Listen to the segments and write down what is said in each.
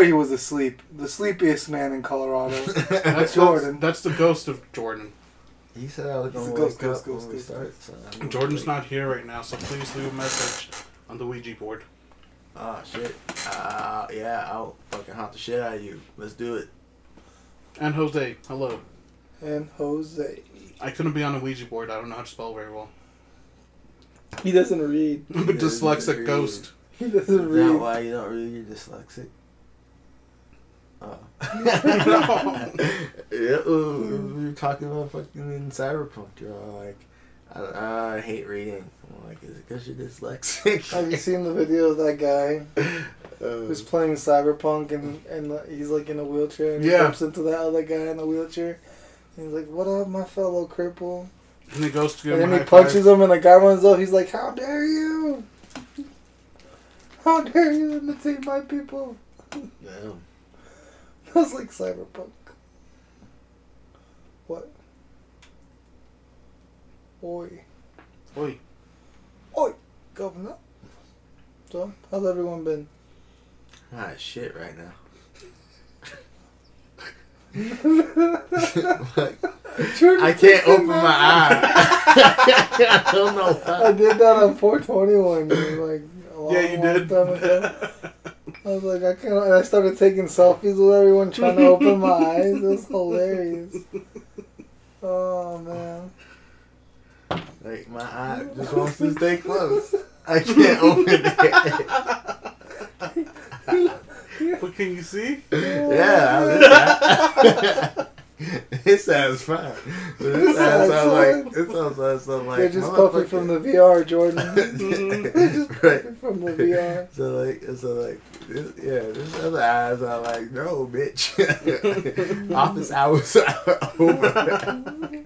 He, he was asleep. The sleepiest man in Colorado. That's Jordan. That's, that's the ghost of Jordan. He said I was It's gonna a ghost, wake ghost, up ghost, when we ghost, start. So Jordan's not here right now, so please leave a message on the Ouija board. wake- Oh shit. Uh, yeah, I'll fucking haunt the shit out of you. Let's do it. And Jose, hello. and Jose. I couldn't be on a Ouija board. I don't know how to spell very well. He doesn't read. I'm a dyslexic read. ghost. He doesn't read. Is that read. why you don't read? You're dyslexic. Oh. yeah, ooh, we were talking about fucking in Cyberpunk. You're all like, I, I hate reading. I'm like, is it because you're dyslexic? Have you seen the video of that guy Uh, who's playing Cyberpunk and, and he's like in a wheelchair and he Yeah. bumps into that other guy in a wheelchair? And he's like, What up, my fellow cripple? And he goes to give And then he high five. punches him, and the guy runs up. He's like, "How dare you! How dare you imitate my people?" Damn. That's like cyberpunk. What? Oi, Oi. oi, governor. So, how's everyone been? Ah, shit right now. Jordan I can't open my eye. I don't know I did that on 421. Like, Yeah, you long did. time ago. I was like, I can't. And I started taking selfies with everyone trying to open my eyes. It was hilarious. Oh man. Like my eye just wants to stay closed. I can't open it. what can you see? yeah, it sounds fine. But it It sounds sounds like it sounds like something like They're just puffing from the VR, Jordan. They're just Right. from the VR. So like, so like, this, yeah, this other eyes are like, no, bitch. Office hours are over.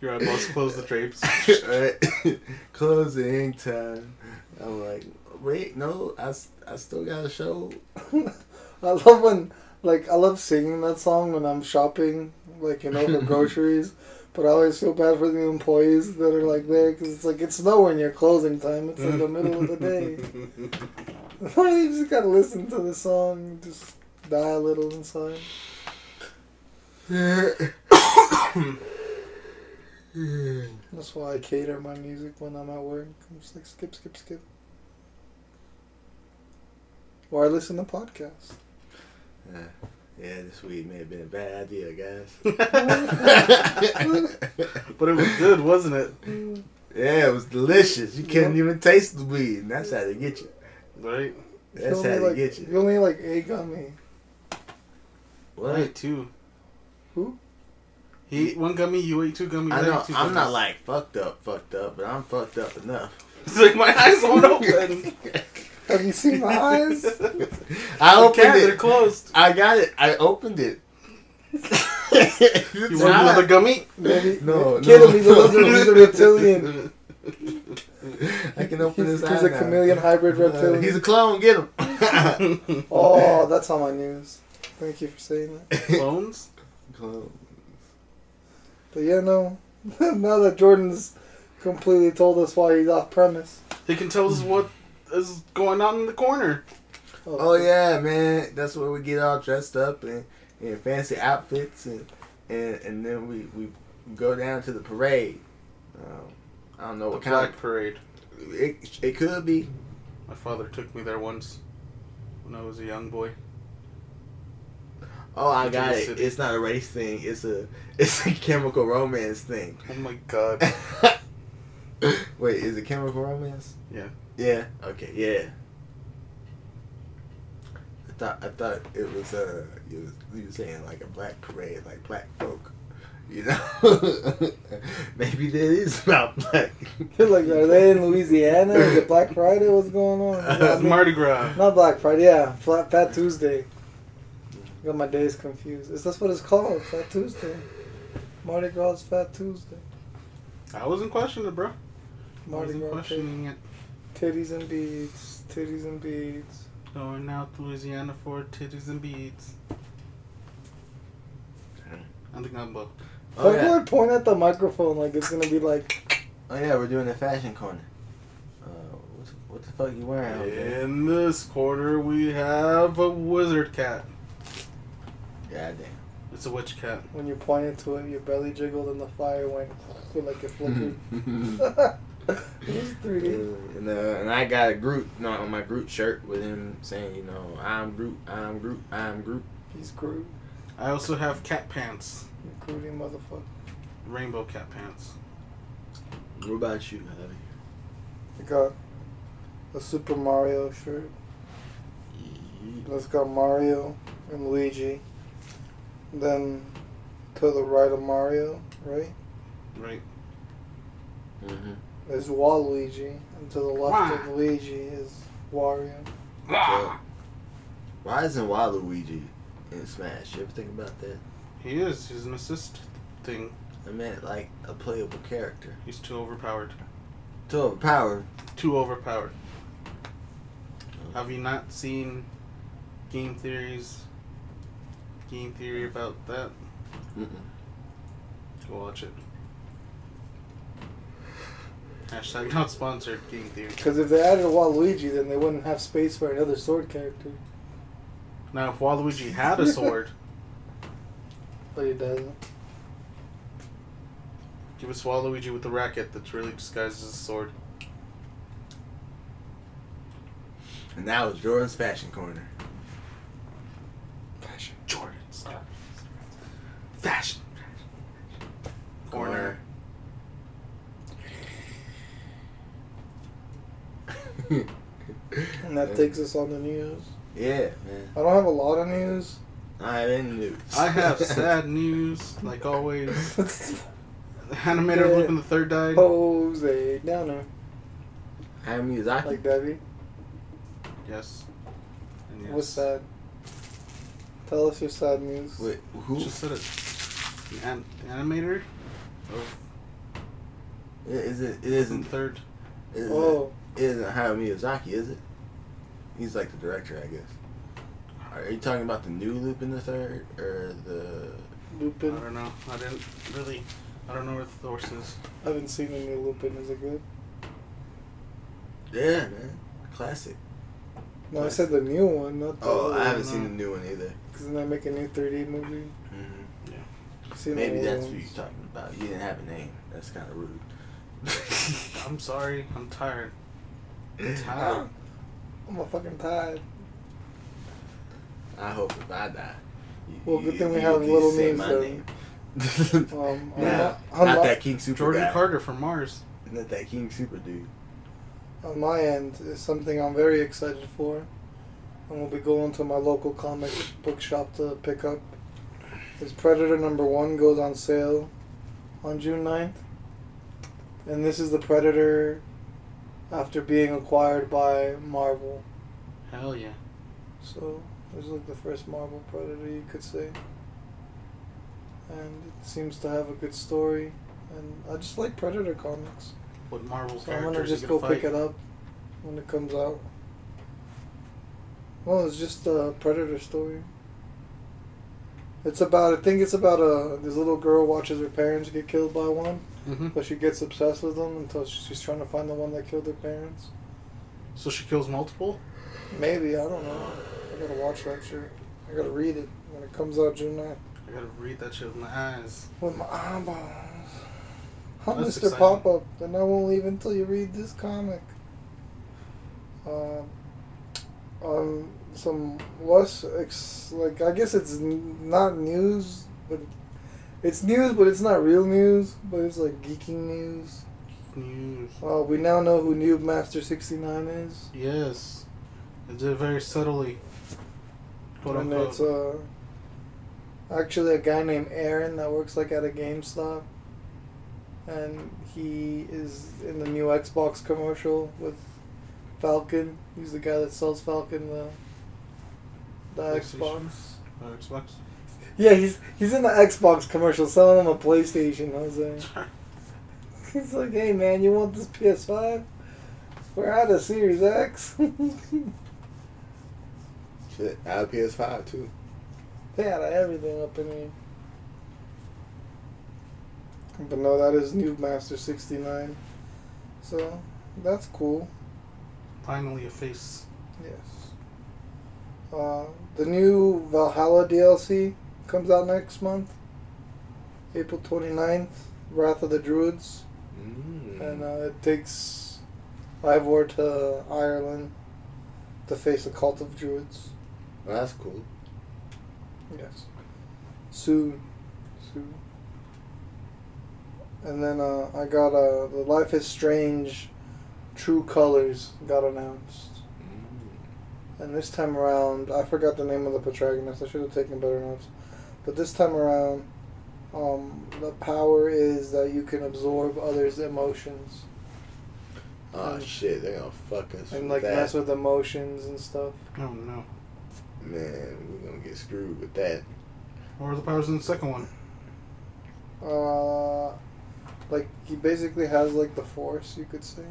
Your eyeballs close the drapes. right? Closing time. I'm like, wait, no, I, I still got a show. I love when, like, I love singing that song when I'm shopping, like, you know, for groceries. But I always feel bad for the employees that are, like, there because it's like, it's nowhere near closing time. It's in the middle of the day. you just gotta listen to the song just die a little inside. That's why I cater my music when I'm at work. I'm just like, skip, skip, skip. Or I listen to podcasts. Uh, yeah, this weed may have been a bad idea, guys. but it was good, wasn't it? yeah, it was delicious. You couldn't even taste the weed, and that's how they get you. Right? That's You how only they like, get you. You only like a gummy. What? I ate two. Who? He ate one gummy, you ate two gummies. I know two I'm not like fucked up, fucked up, but I'm fucked up enough. It's like my eyes won't open. Have you seen my eyes? I You opened can't, they're closed. I got it. I opened it. You want another gummy? Maybe. No, Get no. him. He's a lizard. He's a reptilian. I can open He's, his he's a now. chameleon hybrid Uh, reptilian. he's a clone. Get him. oh, that's on my news. Thank you for saying that. Clones? Clone. But yeah, no. now that Jordan's completely told us why he's off premise. He can tell us what is going on in the corner. Oh yeah, man. That's where we get all dressed up in, in fancy outfits, and, and and then we we go down to the parade. Um, I don't know The what kind. of Parade. It it could be. My father took me there once when I was a young boy. Oh, I got it. city. It's not a race thing. It's a it's a chemical romance thing. Oh my god. Wait, is it chemical romance? Yeah. Yeah. Okay. Yeah. I thought I thought it was uh you was, you were saying like a black parade like black folk, you know. Maybe that is about black. like, are they in Louisiana? Is it Black Friday? What's going on? Uh, Yeah, I It's mean- Mardi Gras. Not Black Friday, yeah. Flat, Fat Tuesday. Got my days confused. Is this what it's called? Fat Tuesday. Mardi Gras Fat Tuesday. I wasn't questioning it, bro. I wasn't Gras. questioning it. Titties and beads. Titties and beads. Going out to Louisiana for titties and beads. On the gumbo. Oh People yeah. would point at the microphone like it's gonna be like. Oh yeah, we're doing the fashion corner. Uh, what, the- what the fuck you wearing? out there? In this corner, we have a wizard cat. God It's a witch cat. When you pointed to it, your belly jiggled and the fire went like it flickered. damn. 3D. and, uh, and I got a Groot no, on my Groot shirt with him saying, you know, I'm Groot, I'm Groot, I'm Groot. He's Groot. I also have cat pants. You Grooty motherfucker. Rainbow cat pants. What about you, Javi? I got a Super Mario shirt. Let's got Mario and Luigi. Then to the right of Mario, right, Right. Mm-hmm. Is Waluigi, and to the left of Luigi is Wario. Ah! Why isn't Waluigi in Smash? You ever think about that? He is. He's an assist thing. I meant like a playable character. He's too overpowered. Too overpowered. Too overpowered. Have you not seen game theories? Game theory about that? Mm-mm. Go watch it. Hashtag not sponsored. Game theory. Because if they added a Waluigi, then they wouldn't have space for another sword character. Now, if Waluigi had a sword, But he doesn't. give us Waluigi with a racket that's really disguised as a sword. And that was Jordan's fashion corner. Fashion Jordans. Fashion. Corner. And that takes us on the news. Yeah, man. I don't have a lot of news. I have any news. I have sad news, like always. The animator Yeah. Lupin the Third died. Jose Downer, Hayao Miyazaki. like Debbie. Yes. And yes. What's sad? Tell us your sad news. Wait, who? Just said it. The, an- animator of Is it? It Lupin isn't. Third. It isn't, Oh, it isn't Hayao Miyazaki, is it? He's like the director, I guess. Are you talking about the new Lupin the Third or the? Lupin? I don't know. I didn't really. I don't know where the source is. I haven't seen the new Lupin. Is it good? Yeah, man, classic. No, I said the new one, not the Oh, old I haven't no. seen the new one either. Because then they make a new 3D movie. Mm-hmm. I've seen Maybe old that's what ones. you're talking about. You didn't have a name. That's kind of rude. I'm sorry. I'm tired. I'm tired. I'm a fucking tired. I hope if I die. you- Well, good you- thing we have at little say names my then. name. Um, on, nah, my, on, not that King Super Jordan guy. Carter from Mars. Not that King Super dude. on my end is something I'm very excited for. And we'll be going to my local comic book shop to pick up. Is Predator number one goes on sale on June 9th. And this is the Predator after being acquired by Marvel. Hell yeah. So this is like the first Marvel Predator you could say. And it seems to have a good story. And I just like Predator comics. What Marvel So I'm gonna just gonna go fight? pick it up when it comes out. Well, it's just a Predator story. It's about, I think it's about a this little girl watches her parents get killed by one, hmm but she gets obsessed with them until she's trying to find the one that killed her parents. So she kills multiple. Maybe I don't know. I gotta watch that shit. I gotta read it when it comes out June 9th. I gotta read that shit with my eyes. With my eyeballs. I'm That's Mr. Pop Up, and I won't leave until you read this comic. Um, um, some less ex- like I guess it's n- not news, but it's news, but it's not real news. But it's like geeking news. News. Uh, we now know who Noob Master sixty nine is, Yes. It did very subtly. Quote and unquote. it's uh actually a guy named Aaron that works like at a GameStop, and he is in the new Xbox commercial with Falcon. He's the guy that sells Falcon the the Xbox. Uh, Xbox. Yeah, he's he's in the Xbox commercial selling him a PlayStation. Jose. He's like, hey man, you want this PS5? We're out of Series X. Shit, out of PS5 too. they had everything up in here. But no, that is Noob Master 69. So, that's cool. Finally, a face. Yes. Uh, the new Valhalla DLC comes out next month. April 29th. Wrath of the Druids. Mm. And uh, it takes Eivor to Ireland to face the cult of druids. Well, that's cool. Yes. Soon. Soon. And then uh, I got uh, the Life is Strange True Colors got announced. Mm. And this time around, I forgot the name of the protagonist. I should have taken better notes. But this time around, um, the power is that you can absorb others' emotions Oh And- shit, they're gonna fuck us. and like that. mess with emotions and stuff. Oh no. Man, we're gonna get screwed with that. What are the powers in the second one? Uh, like he basically has like the force, you could say.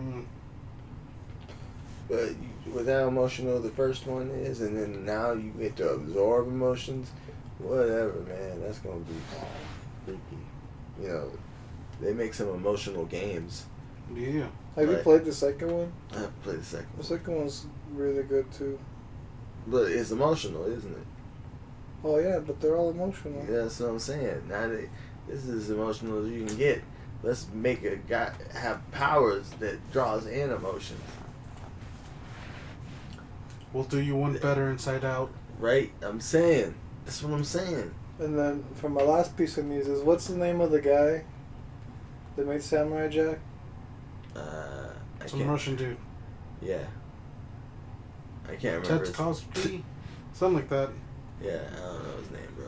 Mm. But you, with how emotional the first one is, and then now you get to absorb emotions, whatever, man. That's gonna be freaky. You know, they make some emotional games. Yeah. Have you played the second one? I have to play the second The second one's really good too. but it's emotional, isn't it? Oh yeah, but they're all emotional. Yeah, that's what I'm saying. Now they, this is as emotional as you can get. Let's make a guy have powers that draws in emotions, We'll do you one better inside out. right? I'm saying. That's what I'm saying. And then for my last piece of news is what's the name of the guy that made Samurai Jack? Uh, I Some can't. Russian dude. Yeah. I can't remember. Ted his- Cosby? Something like that. Yeah, I don't know his name, bro.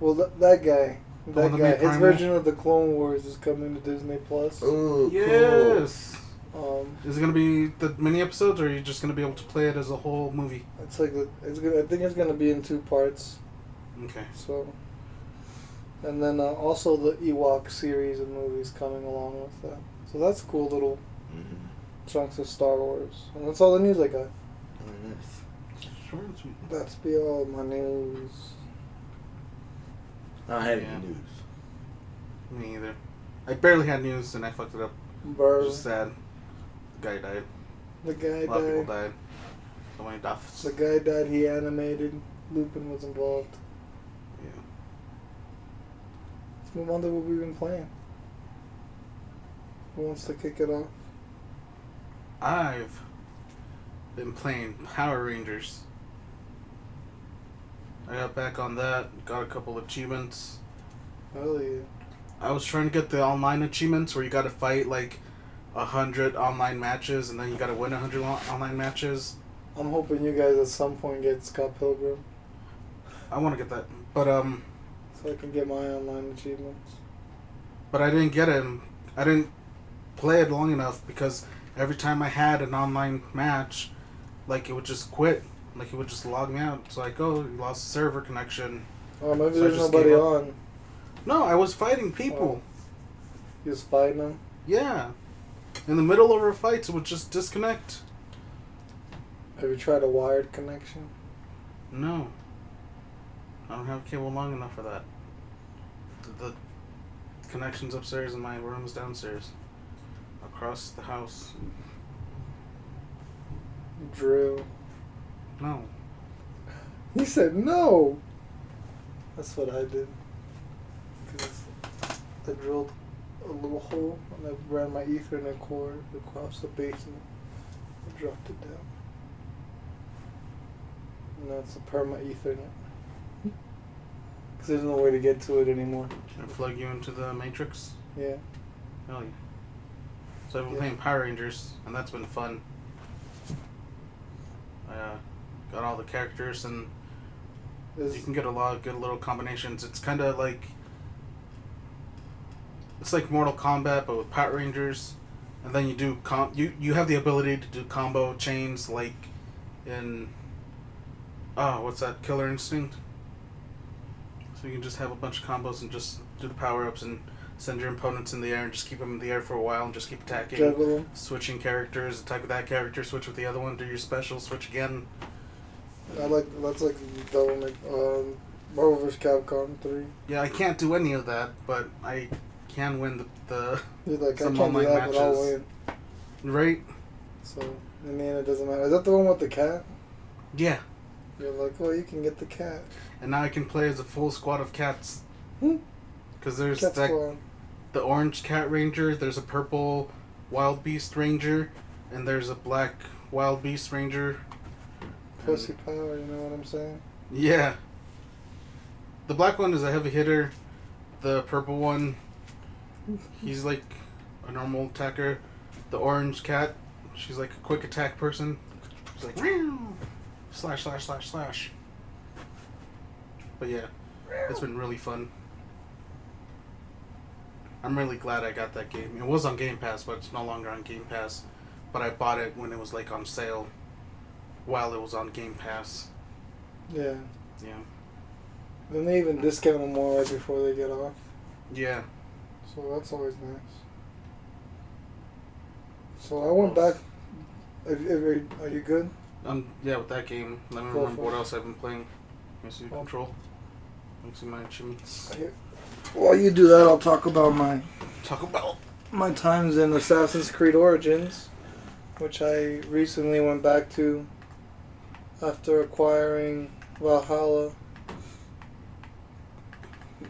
Well, th- that guy. The That guy. His Primal? version of the Clone Wars is coming to Disney Plus. Ooh, Yes. Um, Is it gonna be the mini episodes, or are you just gonna be able to play it as a whole movie? it's like the, it's gonna. I think it's gonna be in two parts. Okay. So. And then uh, also the Ewok series of movies coming along with that. So that's cool little Mm-hmm. chunks of Star Wars. And that's all the news I got. Oh, nice. Short and sweet. That's be all my news. I don't have Yeah. any news. Me either. I barely had news and I fucked it up. Burr. Just sad. The guy died. The guy died. A lot of people died. died. So many deaths. The guy died. He animated. Lupin was involved. Yeah. On to what we've been playing. Who wants to kick it off? I've been playing Power Rangers. I got back on that, got a couple achievements. Hell yeah. I was trying to get the online achievements where you gotta fight like a hundred online matches and then you gotta win a hundred online matches. I'm hoping you guys at some point get Scott Pilgrim I want to get that, but um, so I can get my online achievements. but I didn't get it. I didn't play it long enough because every time I had an online match, like it would just quit. Like it would just log me out. It's like, oh, you lost the server connection. Oh, maybe So there's nobody on. No, I was fighting people. Oh. You just fighting them. Yeah. In the middle of our fights, it would just disconnect. Have you tried a wired connection? No. I don't have cable long enough for that. The, the connection's upstairs and my room's downstairs. Across the house. Drill. No. He said no. That's what I did. Because I drilled a little hole and I ran my Ethernet cord across the basement. and dropped it down. And that's a perma Ethernet. Because there's no way to get to it anymore. Can I plug you into the Matrix? Yeah. Hell yeah. So I've been Yeah. playing Power Rangers, and that's been fun. I uh, got all the characters, and Is, you can get a lot of good little combinations. It's kind of like it's like Mortal Kombat, but with Power Rangers, and then you do com- you you have the ability to do combo chains like in oh what's that Killer Instinct. So you can just have a bunch of combos and just do the power ups and send your opponents in the air and just keep them in the air for a while and just keep attacking. juggle them. Switching characters, attack with that character, switch with the other one, do your special, switch again. I like that's like double May um, Marvel vs. Capcom three. Yeah, I can't do any of that, but I can win the, the You're like, I Some online that, matches. right. So, in the end, it doesn't matter. Is that the one with the cat? Yeah, You're like, well, you can get the cat. And now I can play as a full squad of cats. Hmm. Because there's Cat that the orange cat ranger, there's a purple wild beast ranger, and there's a black wild beast ranger. Pussy power, you know what I'm saying? Yeah. The black one is a heavy hitter. The purple one, he's like a normal attacker. The orange cat, she's like a quick attack person. She's like slash slash slash slash. But yeah, it's been really fun. I'm really glad I got that game. It was on Game Pass, but it's no longer on Game Pass. But I bought it when it was like on sale, while it was on Game Pass. Yeah. Yeah. Then they even discount them more right before they get off. Yeah. So that's always nice. So I went back. Are, you good? Um. Yeah. With that game, let me Go remember what else I've been playing. Let me see Oh. control. Let me see my achievements. While you do that, I'll talk about my Talk about. my times in Assassin's Creed Origins, which I recently went back to after acquiring Valhalla.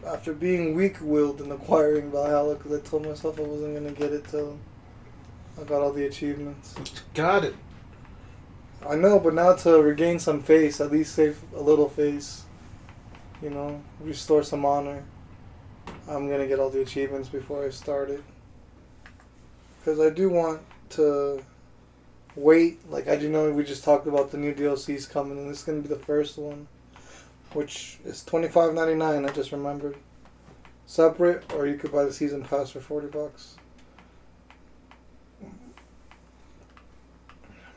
After being weak-willed in acquiring Valhalla, because I told myself I wasn't gonna get it till I got all the achievements. Got it. I know, but now to regain some face, at least save a little face, you know, restore some honor. I'm gonna get all the achievements before I start it. Because I do want to wait. Like, I do know we just talked about the new DLCs coming, and this is gonna be the first one, which is twenty five ninety nine. I just remembered. Separate, or you could buy the season pass for forty bucks.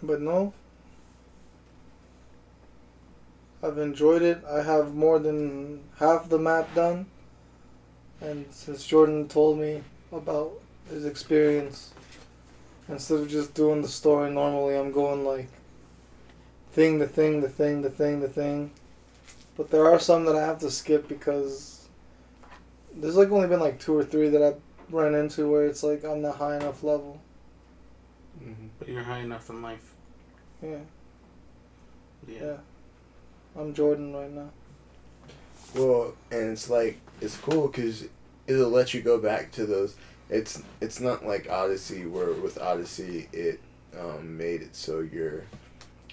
But no, I've enjoyed it. I have more than half the map done. And since Jordan told me about his experience, instead of just doing the story normally, I'm going like thing to thing to thing to thing to thing. But there are some that I have to skip because there's like only been like two or three that I've run into where it's like I'm not high enough level. Mm-hmm. But you're high enough in life. Yeah, Yeah. yeah. I'm Jordan right now. Well, and it's like it's cool because it'll let you go back to those. It's it's not like Odyssey where with Odyssey it um, made it so your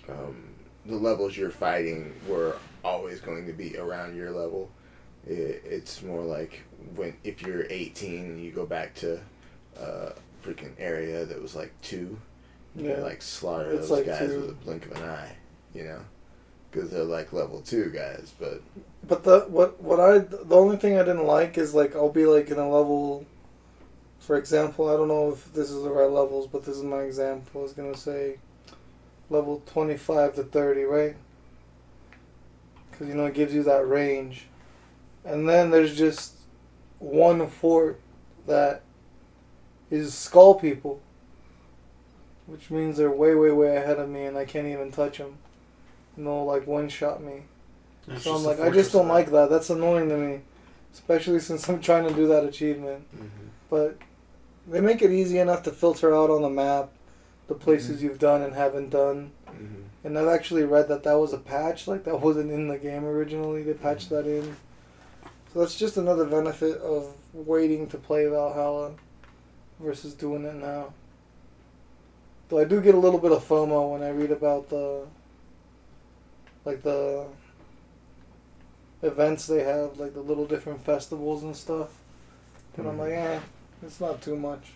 um, the levels you're fighting were always going to be around your level. It, it's more like when if you're 18 and you go back to a freaking area that was like two, you Yeah. can like slaughter It's those like guys two. with a blink of an eye, you know, because they're like level two guys, but. But the what what I the only thing I didn't like is like I'll be like in a level. For example, I don't know if this is the right levels, but this is my example. I was gonna say, level twenty five to thirty, right? Because you know it gives you that range, and then there's just one fort that is skull people, which means they're way way way ahead of me, and I can't even touch them. No, like one shot me. It's So I'm like, I just don't like that. That's annoying to me, especially since I'm trying to do that achievement. Mm-hmm. But they make it easy enough to filter out on the map the places Mhm. you've done and haven't done. Mm-hmm. And I've actually read that that was a patch, like that wasn't in the game originally. They patched that in. So that's just another benefit of waiting to play Valhalla versus doing it now. Though I do get a little bit of FOMO when I read about the like the events they have, like the little different festivals and stuff. But I'm Mhm. like, eh, it's not too much.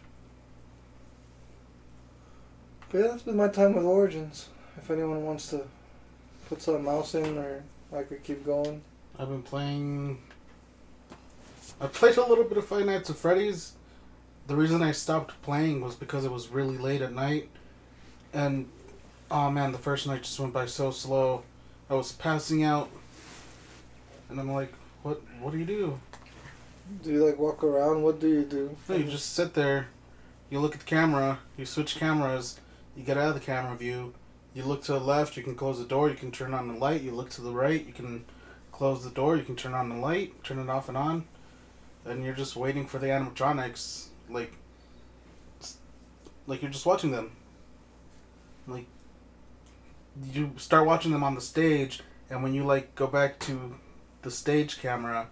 But yeah, that's been my time with Origins. If anyone wants to put some mouse in, or I could keep going. I've been playing. I played a little bit of Five Nights at Freddy's. The reason I stopped playing was because it was really late at night, and oh man, the first night just went by so slow. I was passing out, and I'm like, "What? What do you do?" Do you like walk around? What do you do? No, you just sit there. You look at the camera. You switch cameras. You get out of the camera view. You look to the left. You can close the door. You can turn on the light. You look to the right. You can close the door. You can turn on the light. Turn it off and on. and you're just waiting for the animatronics, like, like you're just watching them. Like, you start watching them on the stage, and when you like go back to the stage camera,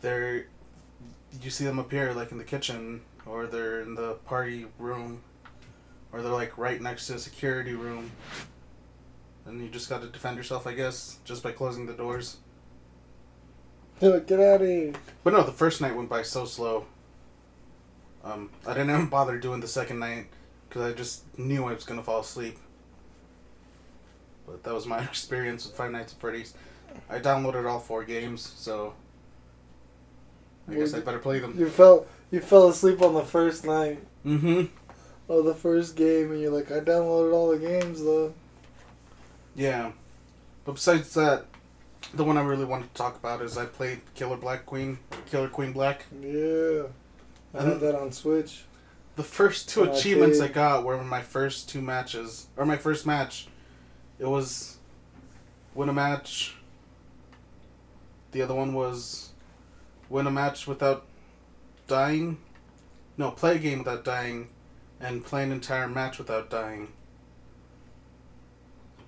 they're you see them appear like in the kitchen, or they're in the party room, or they're like right next to the security room. And you just got to defend yourself, I guess, just by closing the doors. They're like, get out of here. But no, the first night went by so slow. Um, I didn't even bother doing the second night because I just knew I was gonna fall asleep. But that was my experience with Five Nights at Freddy's. I downloaded all four games, so I guess I better play them. You fell you fell asleep on the first night Mm-hmm. of the first game, and you're like, I downloaded all the games though. Yeah. But besides that, the one I really wanted to talk about is I played Killer Black Queen, Killer Queen Black. Yeah, I Mhm. had that on Switch. The first two achievements I got were my first two matches, or my first match. It was win a match. The other one was win a match without dying. No, play a game without dying, and play an entire match without dying.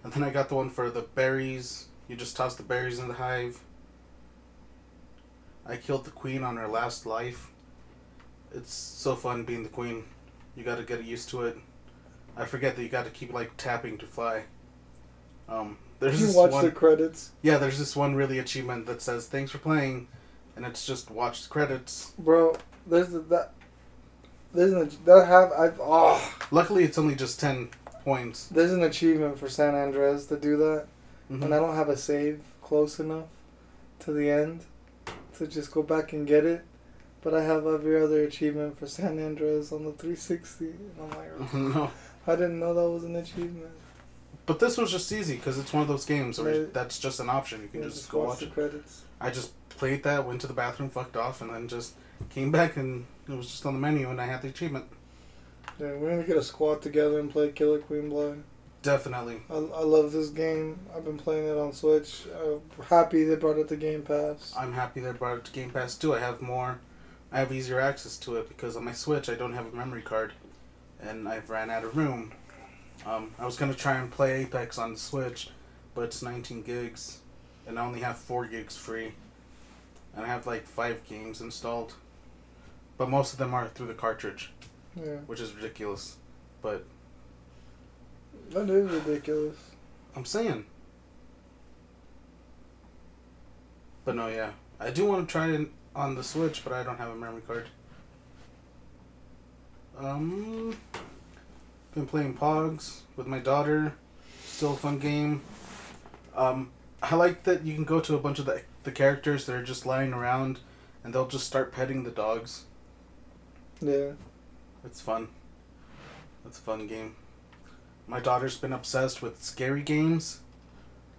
And then I got the one for the berries. You just toss the berries in the hive. I killed the queen on her last life. It's so fun being the queen. You got to get used to it. I forget that you got to keep like tapping to fly. Um, there's you watch one. the credits, Yeah, there's this one really achievement that says "Thanks for playing," and it's just watch the credits. bro. There's a, that. There's an that have I oh Luckily, it's only just ten points. there's an achievement for San Andreas to do that, Mhm. and I don't have a save close enough to the end to just go back and get it. But I have every other achievement for San Andreas on the 360, and I'm like, no, I didn't know that was an achievement. But this was just easy because it's one of those games where that's just an option. You can Yeah, just, go watch the it. credits. I just played that, went to the bathroom, fucked off, and then just came back and it was just on the menu and I had the achievement. Yeah, we're gonna get a squad together and play Killer Queen Blood. Definitely. I, I love this game. I've been playing it on Switch. I'm happy they brought it to Game Pass. I'm happy they brought it to Game Pass too. I have more, I have easier access to it because on my Switch I don't have a memory card, and I've ran out of room. Um, I was gonna try and play Apex on the Switch, but it's 19 gigs, and I only have four gigs free, and I have like five games installed, but most of them are through the cartridge, Yeah, which is ridiculous. But that is ridiculous. I'm saying. But no, yeah. I do want to try it on the Switch, but I don't have a memory card. Um, been playing Pogs with my daughter. Still a fun game. Um, I like that you can go to a bunch of the, the characters that are just lying around, and they'll just start petting the dogs. Yeah, It's fun. It's a fun game. My daughter's been obsessed with scary games.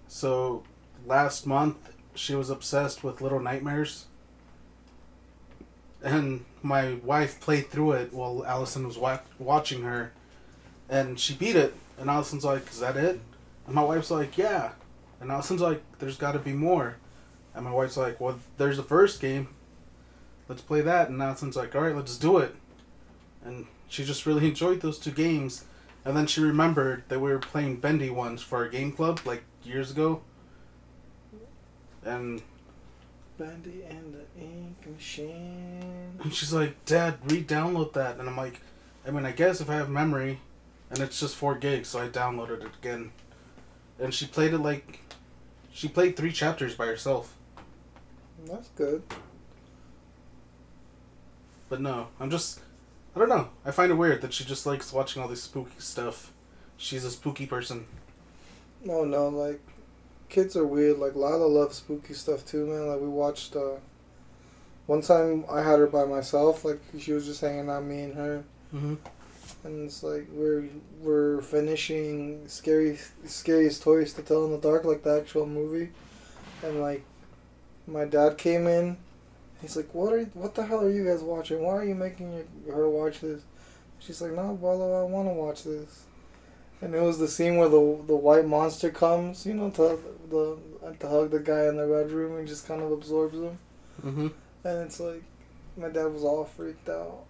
So last month she was obsessed with Little Nightmares. And my wife played through it while Allison was wa- watching her. And she beat it. And Allison's like, Is that it? And my wife's like, Yeah. And Allison's like, There's got to be more. And my wife's like, Well, there's the first game. Let's play that. And Allison's like, All right, let's do it and she just really enjoyed those two games. And then she remembered that we were playing bendy ones for our game club like years ago. And, Bendy and the Ink Machine. and she's like, "Dad, re-download that." And I'm like, "I mean, I guess if I have memory, and it's just four gigs, so I downloaded it again." And she played it like, she played three chapters by herself. That's good. But no, I'm just, I don't know. I find it weird that she just likes watching all this spooky stuff. She's a spooky person. No, no, like kids are weird. Like Lila loves spooky stuff too, man. Like we watched. uh One time I had her by myself. Like she was just hanging out, me and her. Mm-hmm. And it's like we're we're finishing scary scariest toys to tell in the dark like the actual movie. And like my dad came in. He's like what are what the hell are you guys watching? Why are you making your, her watch this? She's like no Bolo, i want to watch this. And it was the scene where the the white monster comes you know to the to hug the guy in the red room and just kind of absorbs him. Mm-hmm. and it's like my dad was all freaked out.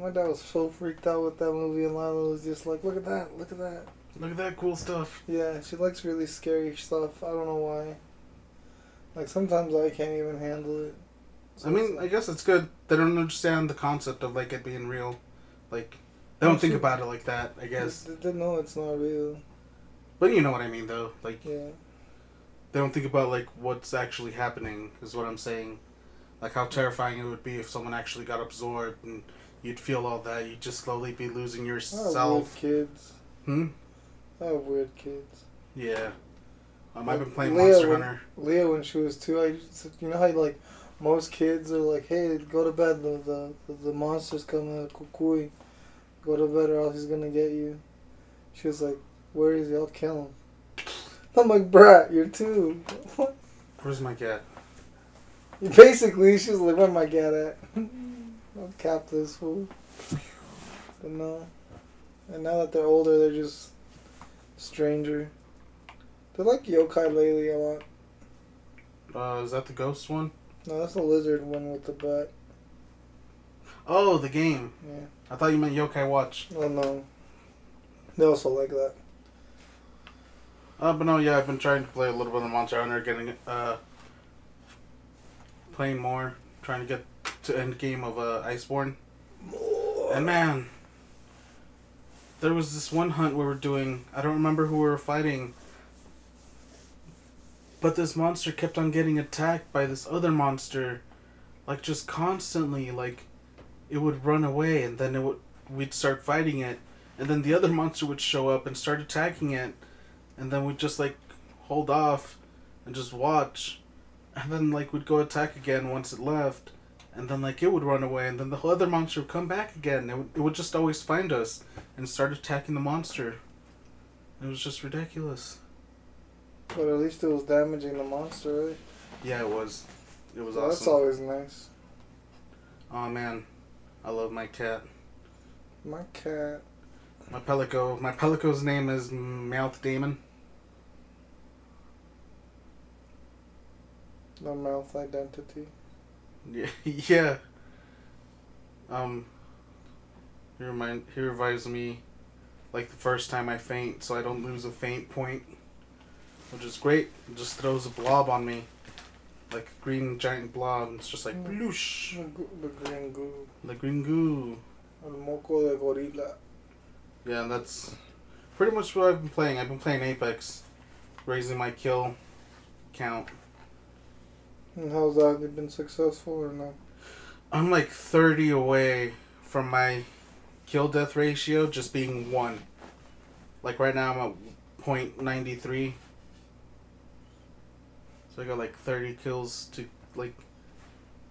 My dad was so freaked out with that movie, and Lila was just like, "Look at that! Look at that!" Look at that cool stuff. Yeah, she likes really scary stuff. I don't know why. Like sometimes I can't even handle it. So I mean, I guess it's good. They don't understand the concept of like it being real. Like they don't think about it like that. I guess, they, they know it's not real. but you know what I mean, though. Like Yeah, they don't think about like what's actually happening. Is what I'm saying. Like how terrifying it would be if someone actually got absorbed and you'd feel all that. You'd just slowly be losing I have yourself. weird kids. Hmm. I have weird kids. Yeah. Um, I've been playing Leah, Monster when- Hunter. Leah, when she was two, I you know how like most kids are like, "Hey, go to bed. The the, the monster's coming. Cucuy, go to bed, or else he's gonna get you." She was like, "Where is he? I'll kill him." I'm like, "Brat, you're two. Where's my cat? Basically, she's like, "Where my cat at?" I'll cap this fool. But no, and now that they're older, they're just stranger. They like yokai lately a lot. Uh, is that the ghost one? No, that's the lizard one with the butt. Oh, the game. Yeah. I thought you meant Yokai Watch. Oh no. They also like that. Uh, but no, yeah, I've been trying to play a little bit of Monster Hunter, getting uh, playing more, trying to get to end game of uh, Iceborne. And man, there was this one hunt we were doing. I don't remember who we were fighting, but this monster kept on getting attacked by this other monster, like just constantly. Like it would run away, and then it would we'd start fighting it, and then the other monster would show up and start attacking it, and then we'd just like hold off and just watch, and then like we'd go attack again once it left and then like it would run away and then the other monster would come back again. It would, it would just always find us and start attacking the monster. It was just ridiculous. But at least it was damaging the monster, right? yeah it was. It was Well, That's always nice. oh man. I love my cat. My cat. my Palico. My Palico's name is mouth damon. No mouth identity. Yeah yeah um he remind he revives me like the first time i faint so i don't lose a faint point which is great it just throws a blob on me like a green giant blob and it's just like Mm. bloosh The green goo. the green goo El moco de gorila. yeah that's pretty much what i've been playing i've been playing apex raising my kill count And how's that? Have been successful or not? i'm like 30 away from my kill death ratio just being one like right now i'm at 0.93 so i got like 30 kills to like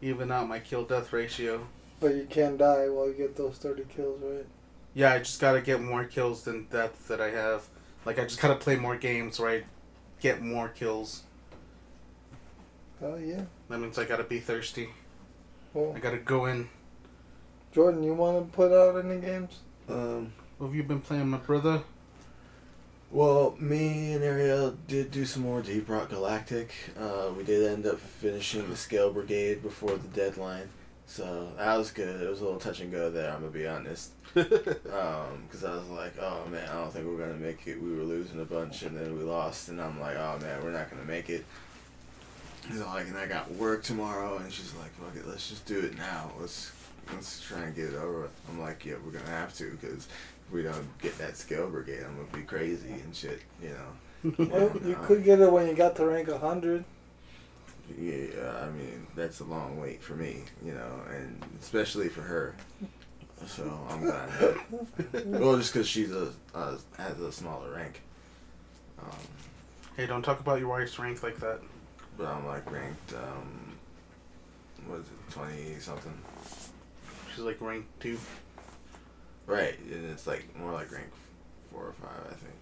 even out my kill death ratio But you can't die while you get those 30 kills, right? yeah i just gotta get more kills than deaths that i have like i just gotta play more games where i get more kills Oh, yeah. that means i gotta be thirsty Well, i gotta go in Jordan, you want to put out any games? Um, what have you been playing my brother well, me and Ariel did do some more Deep Rock Galactic. Uh, we did end up finishing the Scale Brigade before the deadline. So that was good. It was a little touch and go there, I'm going to be honest. Because I was like, oh man, I don't think we're going to make it. We were losing a bunch and then we lost. And I'm like, oh man, we're not going to make it. So like, and I got work tomorrow, and she's like, "Fuck it, let's just do it now. Let's let's try and get it over." with." I'm like, "Yeah, we're gonna have to, because if we don't get that scale brigade, I'm gonna be crazy and shit." You know. Well, And, you uh, could get it when you got to rank 100. Yeah, I mean that's a long wait for me, you know, and especially for her. So I'm glad. That, well, just because she's a uh, has a smaller rank. Um, hey don't talk about your wife's rank like that but I'm like ranked. Um, what is it, twenty something? she's like rank two Right, and it's like more like rank four or five, I think.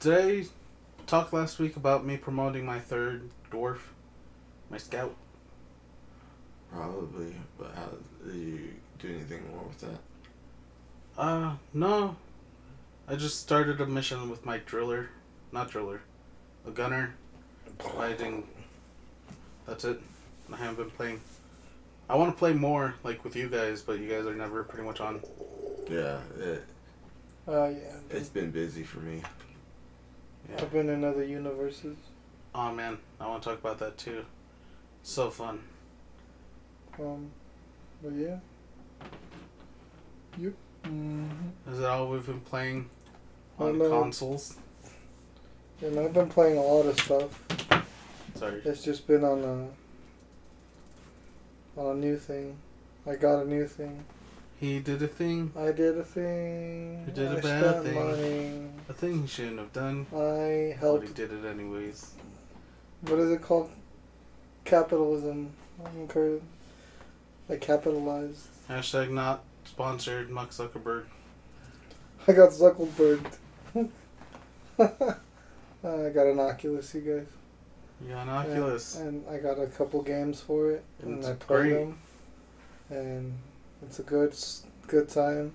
Did I talk last week about me promoting my third dwarf, my scout? Probably, but how did you do anything more with that? Uh, no. I just started a mission with my driller, not driller, a gunner, fighting. That's it. I haven't been playing. I want to play more like with you guys, but you guys are never pretty much on. Yeah, it, Oh yeah. it's been busy for me. Yeah. I've been in other universes. Oh man, I want to talk about that too. So fun. Um, but yeah. Yep. Mm-hmm. Is that all we've been playing on no. consoles? And I've been playing a lot of stuff. Sorry. It's just been on a on a new thing. I got a new thing. He did a thing, I did a thing. He did a I bad spent thing. money. a thing he shouldn't have done, I helped. but he did it anyways. What is it called? Capitalism. I I capitalized. Hashtag not sponsored, Mark Zuckerberg. I got Zuckerberg. I got an Oculus, you guys. You got an Oculus. And I got a couple games for it, And and, I played great. them, and it's a good good time.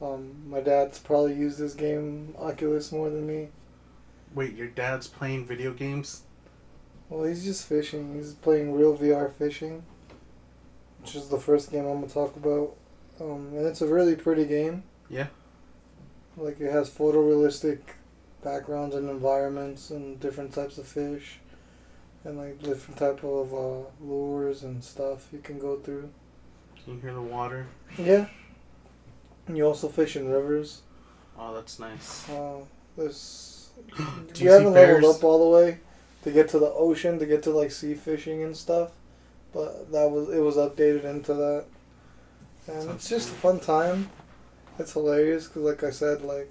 Um, my dad's probably used this game Oculus more than me. Wait, your dad's playing video games? Well, he's just fishing. He's playing real VR fishing, which is the first game I'm gonna talk about. Um, and it's a really pretty game. Yeah. Like it has photorealistic backgrounds and environments and different types of fish, and like different type of uh, lures and stuff you can go through. Can you hear the water? Yeah. And you also fish in rivers. Oh, that's nice. Uh, there's Do you, you haven't leveled up all the way to get to the ocean to get to like sea fishing and stuff, but that was it was updated into that, and Sounds it's just a fun time. It's hilarious because, like I said, like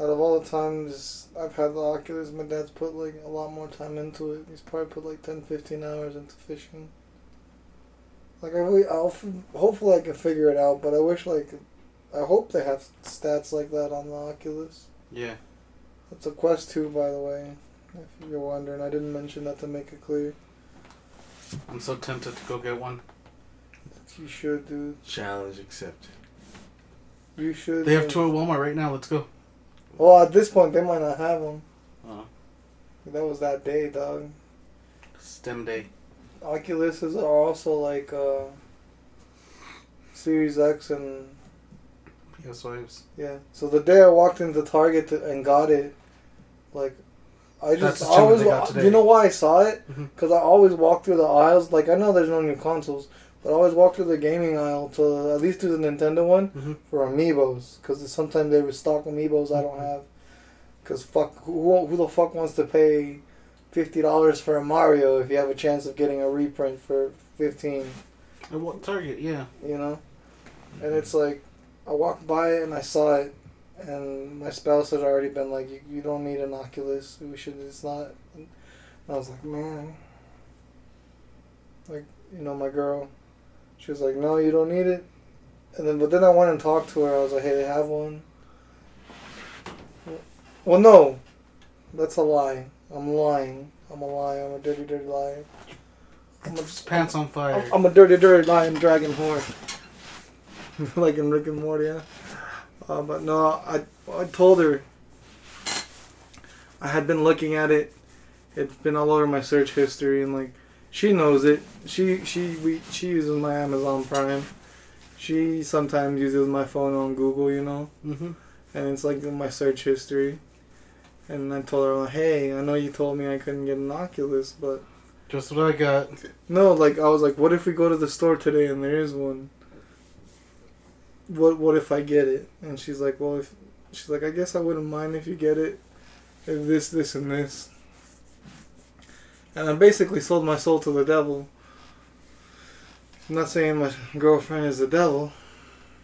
out of all the times I've had the Oculus, my dad's put like a lot more time into it. He's probably put like 10, 15 hours into fishing. Like I really, I'll hopefully I can figure it out, but I wish like I hope they have stats like that on the Oculus. Yeah. It's a Quest 2, by the way, if you're wondering. I didn't mention that to make it clear. I'm so tempted to go get one. You should, dude. Challenge accepted. You should. They have two at Walmart right now. Let's go. Well, at this point, they might not have them. Oh, That was that day, dog. STEM day. Oculuses are also like uh, Series X and PS5s. yeah. So the day I walked into Target to, and got it, like I That's just the I gym always they got today. you know why I saw it because I always walk through the aisles. Like I know there's no new consoles, but I always walk through the gaming aisle to at least do the Nintendo one Mhm. for amiibos because sometimes they restock amiibos I don't have. Because fuck, who, who the fuck wants to pay fifty dollars for a Mario if you have a chance of getting a reprint for fifteen? At what Target? Yeah. You know, and it's like I walked by it and I saw it, and my spouse had already been like, "You, you don't need an Oculus. We should. It's not." And I was like, "Man." Like you know, my girl, she was like, "No, you don't need it." And then, but then I went and talked to her. I was like, "Hey, they have one." Well, no, that's a lie. I'm lying. I'm a liar. I'm a dirty, dirty liar. I'm a, pants on fire. I'm, I'm a dirty, dirty lying dragon whore. like in Rick and Morty, yeah. Uh, but no, I I told her I had been looking at it. It's been all over my search history, and like she knows it. She she we she uses my Amazon Prime. She sometimes uses my phone on Google, you know, mm-hmm. and it's like my search history. And I told her, hey, I know you told me I couldn't get an Oculus, but Just what I got. no, like I was like, what if we go to the store today and there is one? What what if I get it? And she's like, well, if she's like, I guess I wouldn't mind if you get it, if this, this, and this. And I basically sold my soul to the devil. I'm not saying my girlfriend is the devil,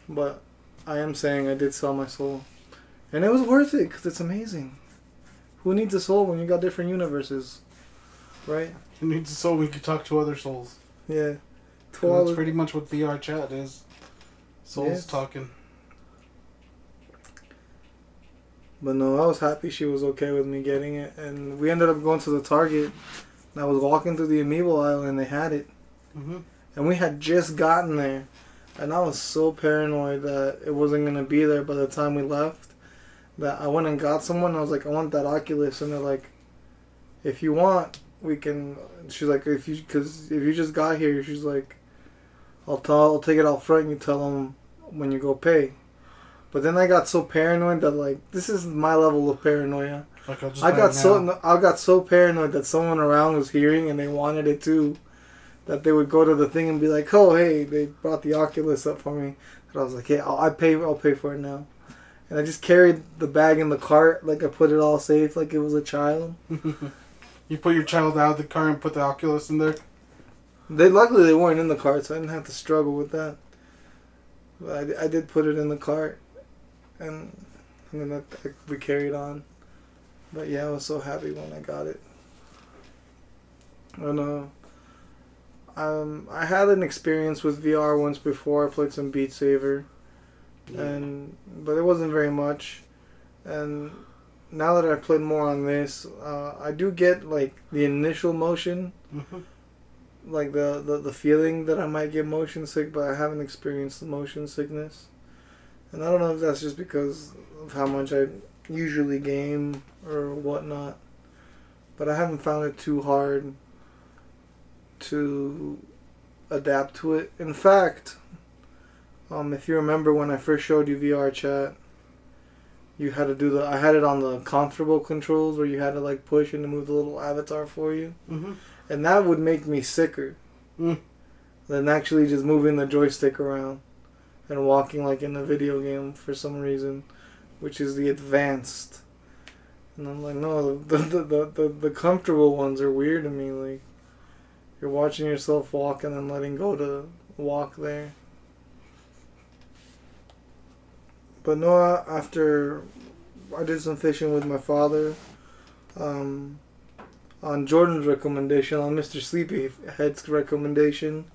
but I am saying I did sell my soul, and it was worth it because it's amazing. Who needs a soul when you got different universes, right? It needs a soul we can talk to other souls. Yeah. That's pretty much what VR chat is. Souls Yes. talking. But no, I was happy she was okay with me getting it, and we ended up going to the Target. And I was walking through the amiibo aisle, and they had it, Mm-hmm. and we had just gotten there, and I was so paranoid that it wasn't gonna be there by the time we left, that I went and got someone. I was like, I want that Oculus, and they're like, if you want, we can. She's like, if you, cause if you just got here, she's like, I'll tell, I'll take it out front. and You tell them when you go pay. But then I got so paranoid that like this is my level of paranoia. Like, I got so now. I got so paranoid that someone around was hearing and they wanted it too, that they would go to the thing and be like, "Oh, hey, they brought the Oculus up for me." And I was like, "Hey, I'll, I pay. I'll pay for it now." And I just carried the bag in the cart, like I put it all safe, like it was a child. you put your child out of the car and put the Oculus in there. They luckily they weren't in the cart, so I didn't have to struggle with that. But I, I did put it in the cart, and and then that, that- we carried on. But yeah, I was so happy when I got it. And uh, um, I had an experience with VR once before. I played some Beat Saber, and but it wasn't very much. And now that I've played more on this, uh, I do get like the initial motion Mhm. like the, the the feeling that I might get motion sick, but I haven't experienced the motion sickness. And I don't know if that's just because of how much I usually game or whatnot. But I haven't found it too hard to adapt to it. In fact, um, if you remember when I first showed you VR chat, you had to do the I had it on the comfortable controls where you had to like push and move the little avatar for you Mhm. and that would make me sicker Mm. than actually just moving the joystick around and walking like in a video game for some reason, which is the advanced. And I'm like, no, the the, the, the, the comfortable ones are weird to me. Like, you're watching yourself walk and then letting go to walk there. But no, after I did some fishing with my father, um, on Jordan's recommendation, on Mr. Sleepyhead's recommendation,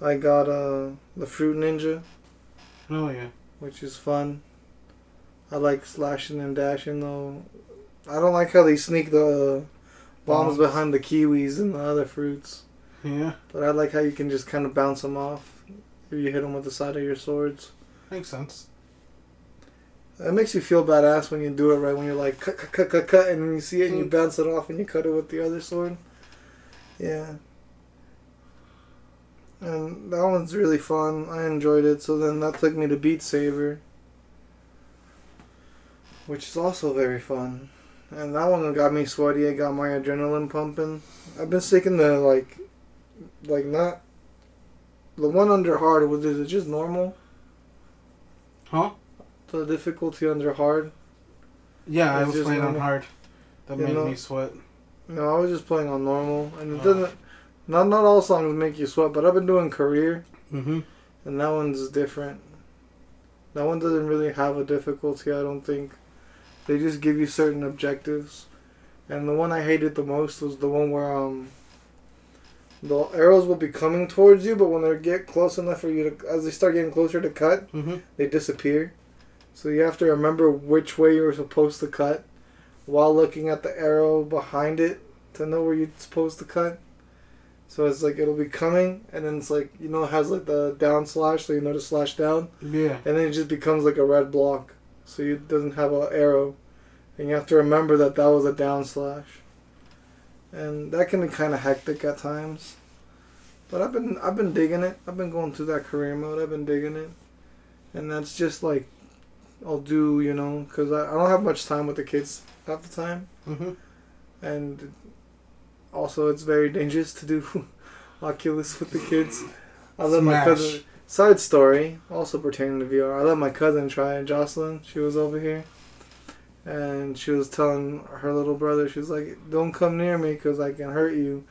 I got uh, the Fruit Ninja, Oh yeah. which is fun. I like slashing and dashing though. I don't like how they sneak the bombs Bombs. behind the kiwis and the other fruits, Yeah. but I like how you can just kind of bounce them off if you hit them with the side of your swords. Makes sense. It makes you feel badass when you do it right. When you're like cut, cut, cut, cut, cut, and you see it and you Mm. bounce it off and you cut it with the other sword. Yeah. And that one's really fun. I enjoyed it. So then that took me to Beat Saber, which is also very fun. And that one got me sweaty. It got my adrenaline pumping. I've been sticking to like, like not. The one under hard was is it just normal? Huh? The difficulty under hard. Yeah, I was playing on normal. hard. That You made know- me sweat. No, I was just playing on normal, and it Oh. doesn't. Not not all songs make you sweat, but I've been doing career, Mm-hmm. and that one's different. That one doesn't really have a difficulty, I don't think. They just give you certain objectives, and the one I hated the most was the one where um. The arrows will be coming towards you, but when they get close enough for you to, as they start getting closer to cut, Mm-hmm. they disappear. So you have to remember which way you're supposed to cut while looking at the arrow behind it to know where you're supposed to cut. So it's like it'll be coming and then it's like you know it has like the down slash so you know to slash down Yeah. and then it just becomes like a red block. So it doesn't have an arrow. And you have to remember that that was a down slash. And that can be kind of hectic at times. But I've been I've been digging it. I've been going through that career mode. I've been digging it. And that's just like I'll do, you know, because I, I don't have much time with the kids half the time. Mm-hmm. And also, it's very dangerous to do Oculus with the kids. I let my Smash. cousin. Side story, also pertaining to VR. I let my cousin try it. Jocelyn, she was over here, and she was telling her little brother, she was like, "Don't come near me, cause I can hurt you."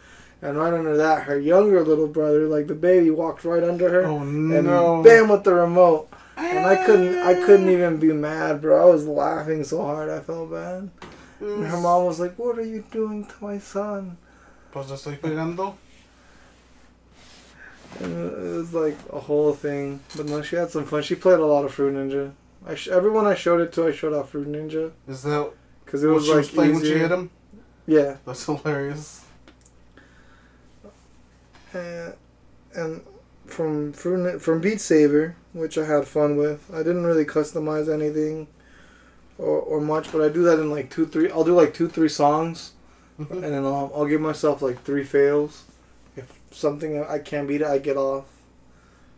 And right under that, her younger little brother, like the baby, walked right under her, Oh and bam with the remote. And I couldn't, I couldn't ah. even be mad, bro. I was laughing so hard, I felt bad. And her mm. mom was like, "What are you doing to my son?" Pues estoy pegando. Uh, and it was like a whole thing. But no, she had some fun. She played a lot of Fruit Ninja. I sh- everyone I showed it to, I showed off Fruit Ninja Is that because it what was she like was playing when she easier. hit him? Yeah, That's hilarious. and, and from Fruit from Beat Saber, which I had fun with. I didn't really customize anything or, or much, but I do that in like two, three. I'll do like two, three songs and then I'll, I'll give myself like three fails. If something I can't beat it, I get off.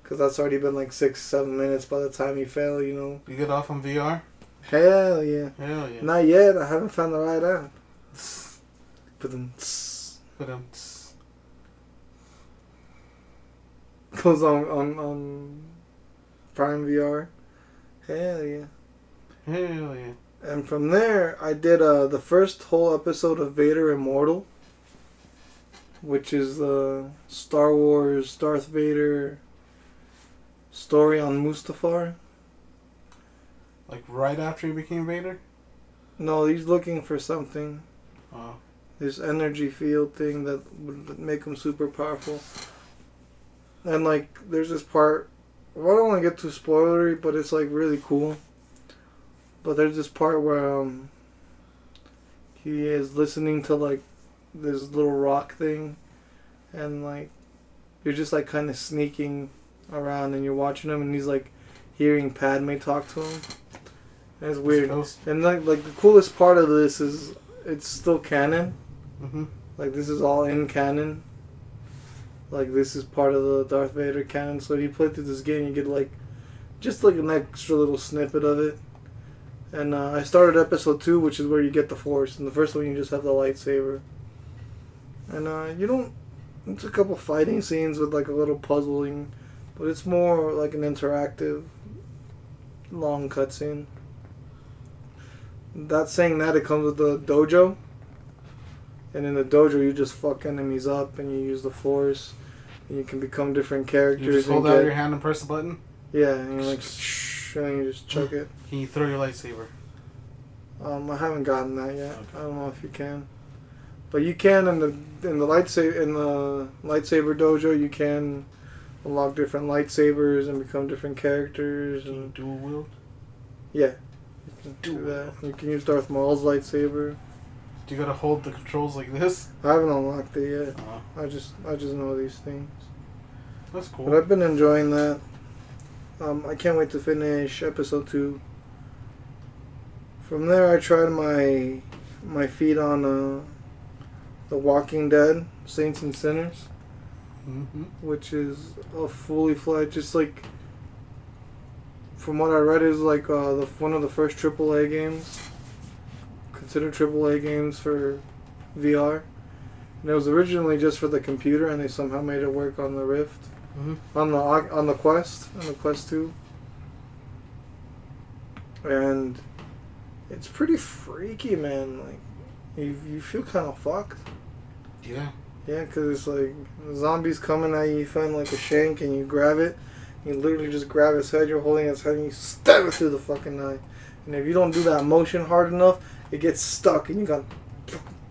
Cause that's already been like six, seven minutes by the time you fail. You know. You get off on VR? Hell yeah. Hell yeah. Not yet. I haven't found the right app. But then But, um, goes on on on Prime VR. Hell yeah. hell yeah. And from there, I did uh, the first whole episode of Vader Immortal, which is the Star Wars Darth Vader story on Mustafar. Like right after he became Vader? No, he's looking for something. Oh. This energy field thing that would make him super powerful. And like, there's this part. Well, I don't want to get too spoilery, but it's like really cool. But there's this part where um, he is listening to like this little rock thing, and like you're just like kind of sneaking around and you're watching him, and he's like hearing Padme talk to him. It's weird. And like like the coolest part of this is it's still canon. Mm-hmm. Like this is all in canon. Like this is part of the Darth Vader canon. So if you play through this game, you get like just like an extra little snippet of it. And uh, I started episode two, which is where you get the Force. And the first one, you just have the lightsaber. And uh, you don't. It's a couple fighting scenes with like a little puzzling, but it's more like an interactive, long cutscene. That saying that it comes with the dojo. And in the dojo, you just fuck enemies up, and you use the force, and you can become different characters. You just hold out get- your hand and press the button. Yeah, and you're like, and you just chuck it. Can you throw your lightsaber? Um, I haven't gotten that yet. Okay. I don't know if you can, but you can in the in the lightsaber in the lightsaber dojo. You can unlock different lightsabers and become different characters, Can you and dual wield? yeah, you can do that. You can use Darth Maul's lightsaber. Do you gotta hold the controls like this? I haven't unlocked it yet. Oh, I just I just know these things. that's cool. But I've been enjoying that. Um, I can't wait to finish episode two. From there, I tried my my feet on uh, the Walking Dead Saints and Sinners, mm-hmm. which is a fully fledged, just like from what I read, is like uh, the one of the first AAA games, considered AAA games for VR. And it was originally just for the computer, and they somehow made it work on the Rift Mm-hmm. on the on the quest on the quest 2 and it's pretty freaky man like you, you feel kind of fucked Yeah. yeah because it's like zombies coming at you you find like a shank and you grab it you literally just grab his head you're holding his head and you stab it through the fucking eye. and if you don't do that motion hard enough it gets stuck and you got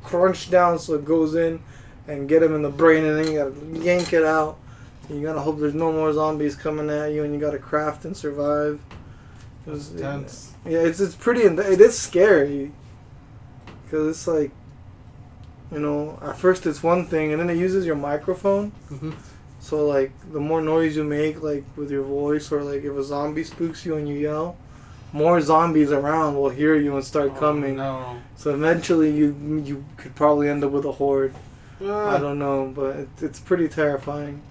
crunch down so it goes in and get him in the brain and then you gotta yank it out you gotta hope there's no more zombies coming at you, and you gotta craft and survive. It was- Intense. Yeah, it's it's pretty. It is scary because it's like, you know, at first it's one thing, and then it uses your microphone. Mm-hmm. So like, the more noise you make, like with your voice, or like if a zombie spooks you and you yell, more zombies around will hear you and start coming. Oh, No. So eventually, you you could probably end up with a horde. I Ah, don't know, but it, it's pretty terrifying.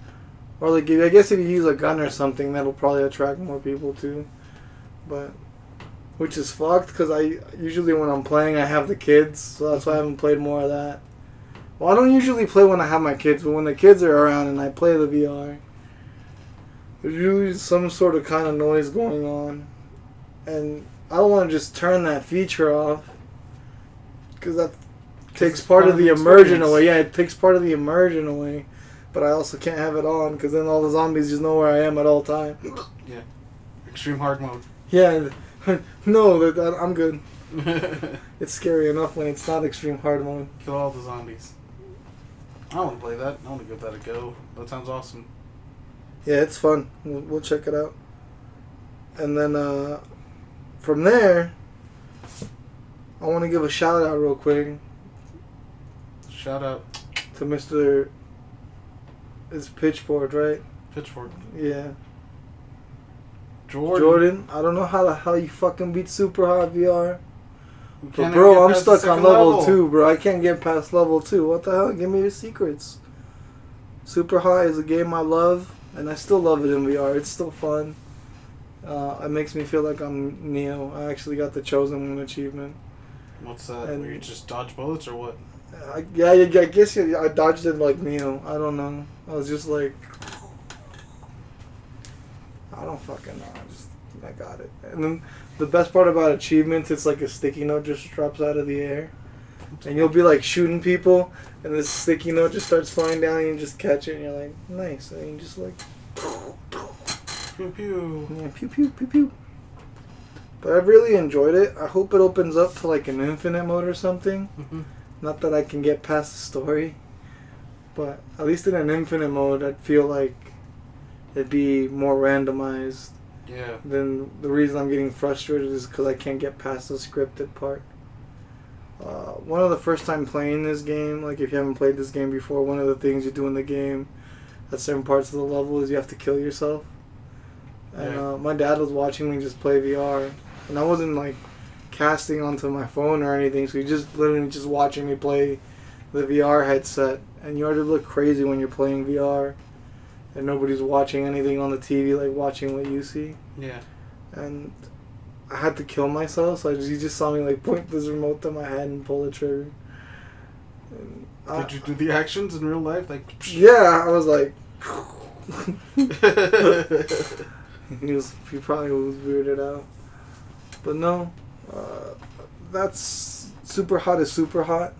Or like, I guess if you use a gun or something, that'll probably attract more people too. But which is fucked because I usually when I'm playing I have the kids, so that's why I haven't played more of that. Well, I don't usually play when I have my kids, but when the kids are around and I play the VR, there's usually some sort of kind of noise going on, and I don't want to just turn that feature off because that takes part, of the, immersion experience. away. Yeah, it takes part of the immersion away. But I also can't have it on because then all the zombies just know where I am at all time. Yeah, extreme hard mode. Yeah, no, that, I'm good. It's scary enough when it's not extreme hard mode. Kill all the zombies. I want to play that. I want to give that a go. That sounds awesome. Yeah, it's fun. We'll, we'll check it out. And then uh, from there, I want to give a shout out real quick Shout out to Mr. It's Pitchfork, right? Pitchfork. Yeah. Jordan. Jordan, I don't know how the hell you fucking beat Super Hot VR, But bro, I'm get past the stuck on second level, two, bro. I can't get past level two. What the hell? Give me your secrets. Super Hot is a game I love, and I still love it in VR. It's still fun. Uh, it makes me feel like I'm Neo. I actually got the chosen one achievement. What's that? And- Where you just dodge bullets or what? I, yeah, I, I guess yeah, I dodged it like Neo. I don't know. I was just like, I don't fucking know. I just I got it. And then the best part about achievements, it's like a sticky note just drops out of the air, and you'll be like shooting people, and this sticky note just starts flying down, and you just catch it, and you're like, nice, and you just like, Pew pew. yeah, pew pew pew pew. But I've really enjoyed it. I hope it opens up to like an infinite mode or something. Mhm. Not that I can get past the story, but at least in an infinite mode, I'd feel like it'd be more randomized. Yeah. Then the reason I'm getting frustrated is because I can't get past the scripted part. Uh, one of the first time playing this game, like if you haven't played this game before, one of the things you do in the game at certain parts of the level is you have to kill yourself. And Yeah. uh, my dad was watching me just play VR, and I wasn't like casting onto my phone or anything, so you're just literally just watching me play the VR headset, and you already look crazy when you're playing VR, and nobody's watching anything on the TV like watching what you see Yeah. and I had to kill myself. So I just, you just saw me like point this remote to my head and pull the trigger. And I- Did you do the actions in real life? Like. Yeah, I was like. he was. He probably was weirded out. But no, uh, that's super hot. Is super hot.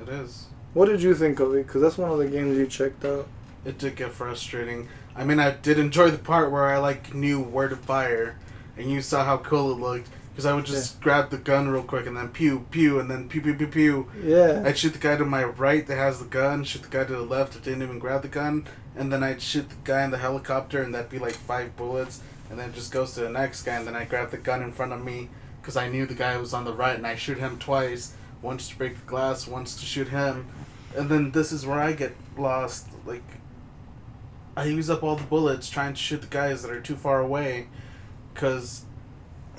it is. What did you think of it? Because that's one of the games you checked out. It did get frustrating. I mean, I did enjoy the part where I like knew where to fire, and you saw how cool it looked. Because I would just grab the gun real quick and then pew pew and then pew pew pew pew. Yeah. I'd shoot the guy to my right that has the gun, shoot the guy to the left that didn't even grab the gun, and then I'd shoot the guy in the helicopter, and that'd be like five bullets, and then it just goes to the next guy, and then I grab the gun in front of me because I knew the guy was on the right, and I shoot him twice, once to break the glass, once to shoot him, and then this is where I get lost. Like, I use up all the bullets trying to shoot the guys that are too far away, because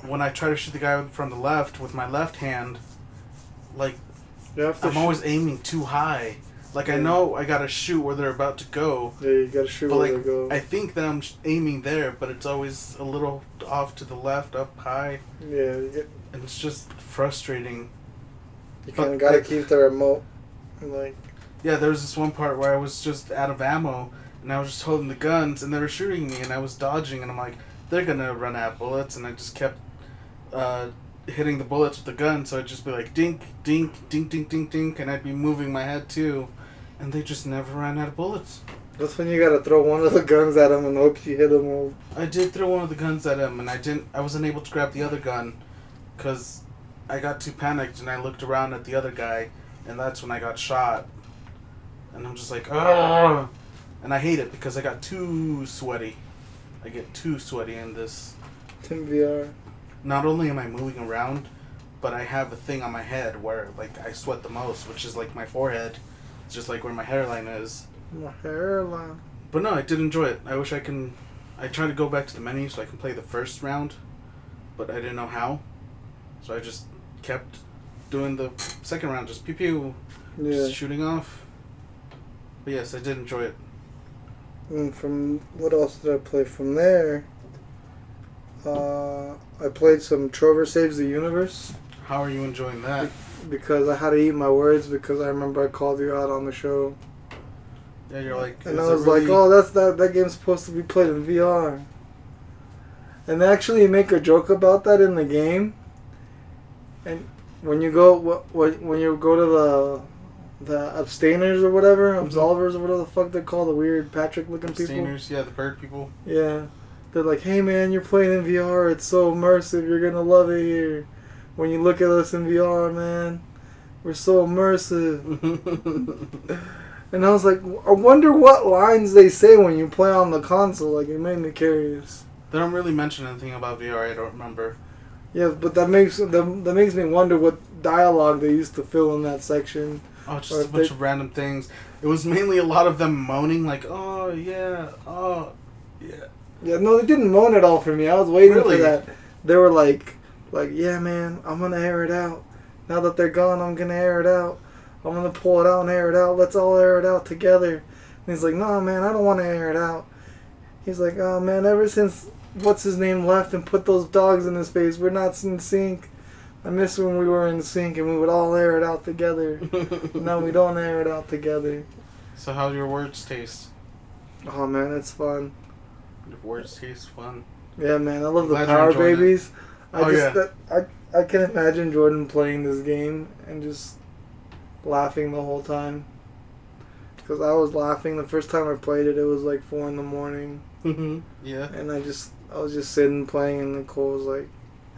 when I try to shoot the guy from the left with my left hand, like You have to. I'm always aiming too high. Like I know I gotta shoot where they're about to go, Yeah, you gotta shoot where like they go. I think that I'm aiming there, but it's always a little off to the left, up high, yeah, get, and it's just frustrating. you kind of gotta I- keep the remote. Like. Yeah, there was this one part where I was just out of ammo, and I was just holding the guns, and they were shooting me, and I was dodging, and I'm like, they're gonna run out of bullets, and I just kept uh, hitting the bullets with the gun, so I'd just be like dink, dink, dink, dink, dink, dink, and I'd be moving my head too, and they just never ran out of bullets. That's when you gotta throw one of the guns at him and hope you hit him. All. I did throw one of the guns at him, and I didn't. I wasn't able to grab the other gun, cause I got too panicked, and I looked around at the other guy, and that's when I got shot. And I'm just like, ah, and I hate it because I got too sweaty. I get too sweaty in this. in VR. Not only am I moving around, but I have a thing on my head where like I sweat the most, which is like my forehead. Just like where my hairline is. My hairline. But no, I did enjoy it. I wish I can. I tried to go back to the menu so I can play the first round, but I didn't know how. So I just kept doing the second round, just pew pew, Yeah. just shooting off. But yes, I did enjoy it. And from what else did I play from there? Uh, I played some Trover Saves the Universe How are you enjoying that? Because I had to eat my words because I remember I called you out on the show. Yeah, you're like. And I was like, oh, that's that that game's supposed to be played in VR. And they actually make a joke about that in the game. And when you go when when you go to the the abstainers or whatever, Mhm. absolvers or whatever the fuck they call the weird Patrick looking people. Abstainers, yeah, the bird people. Yeah. They're like, hey man, you're playing in VR. It's so immersive. You're gonna love it here. When you look at us in VR, man, we're so immersive. And I was like, I wonder what lines they say when you play on the console. Like, it made me curious. they don't really mention anything about VR. I don't remember. Yeah, but that makes that, that makes me wonder what dialogue they used to fill in that section. Oh, just a bunch they- of random things. It was mainly a lot of them moaning, like, "Oh yeah, oh yeah." Yeah, no, they didn't moan at all for me. I was waiting Really? for that. They were like, like, yeah, man, I'm gonna air it out. Now that they're gone, I'm gonna air it out. I'm gonna pull it out and air it out. Let's all air it out together. And he's like, no, man, I don't want to air it out. He's like, oh man, ever since what's his name left and put those dogs in his face, we're not in sync. I miss when we were in sync and we would all air it out together. now we don't air it out together. So how do your words taste? Oh man, it's fun. Your words taste fun. Yeah, man, I love the Glad you're Power Babies. it. Babies. I Oh, just yeah. that, I I can imagine Jordan playing this game and just laughing the whole time. Because I was laughing the first time I played it. It was like four in the morning, mm-hmm. yeah. and I just I was just sitting playing, and Nicole was like,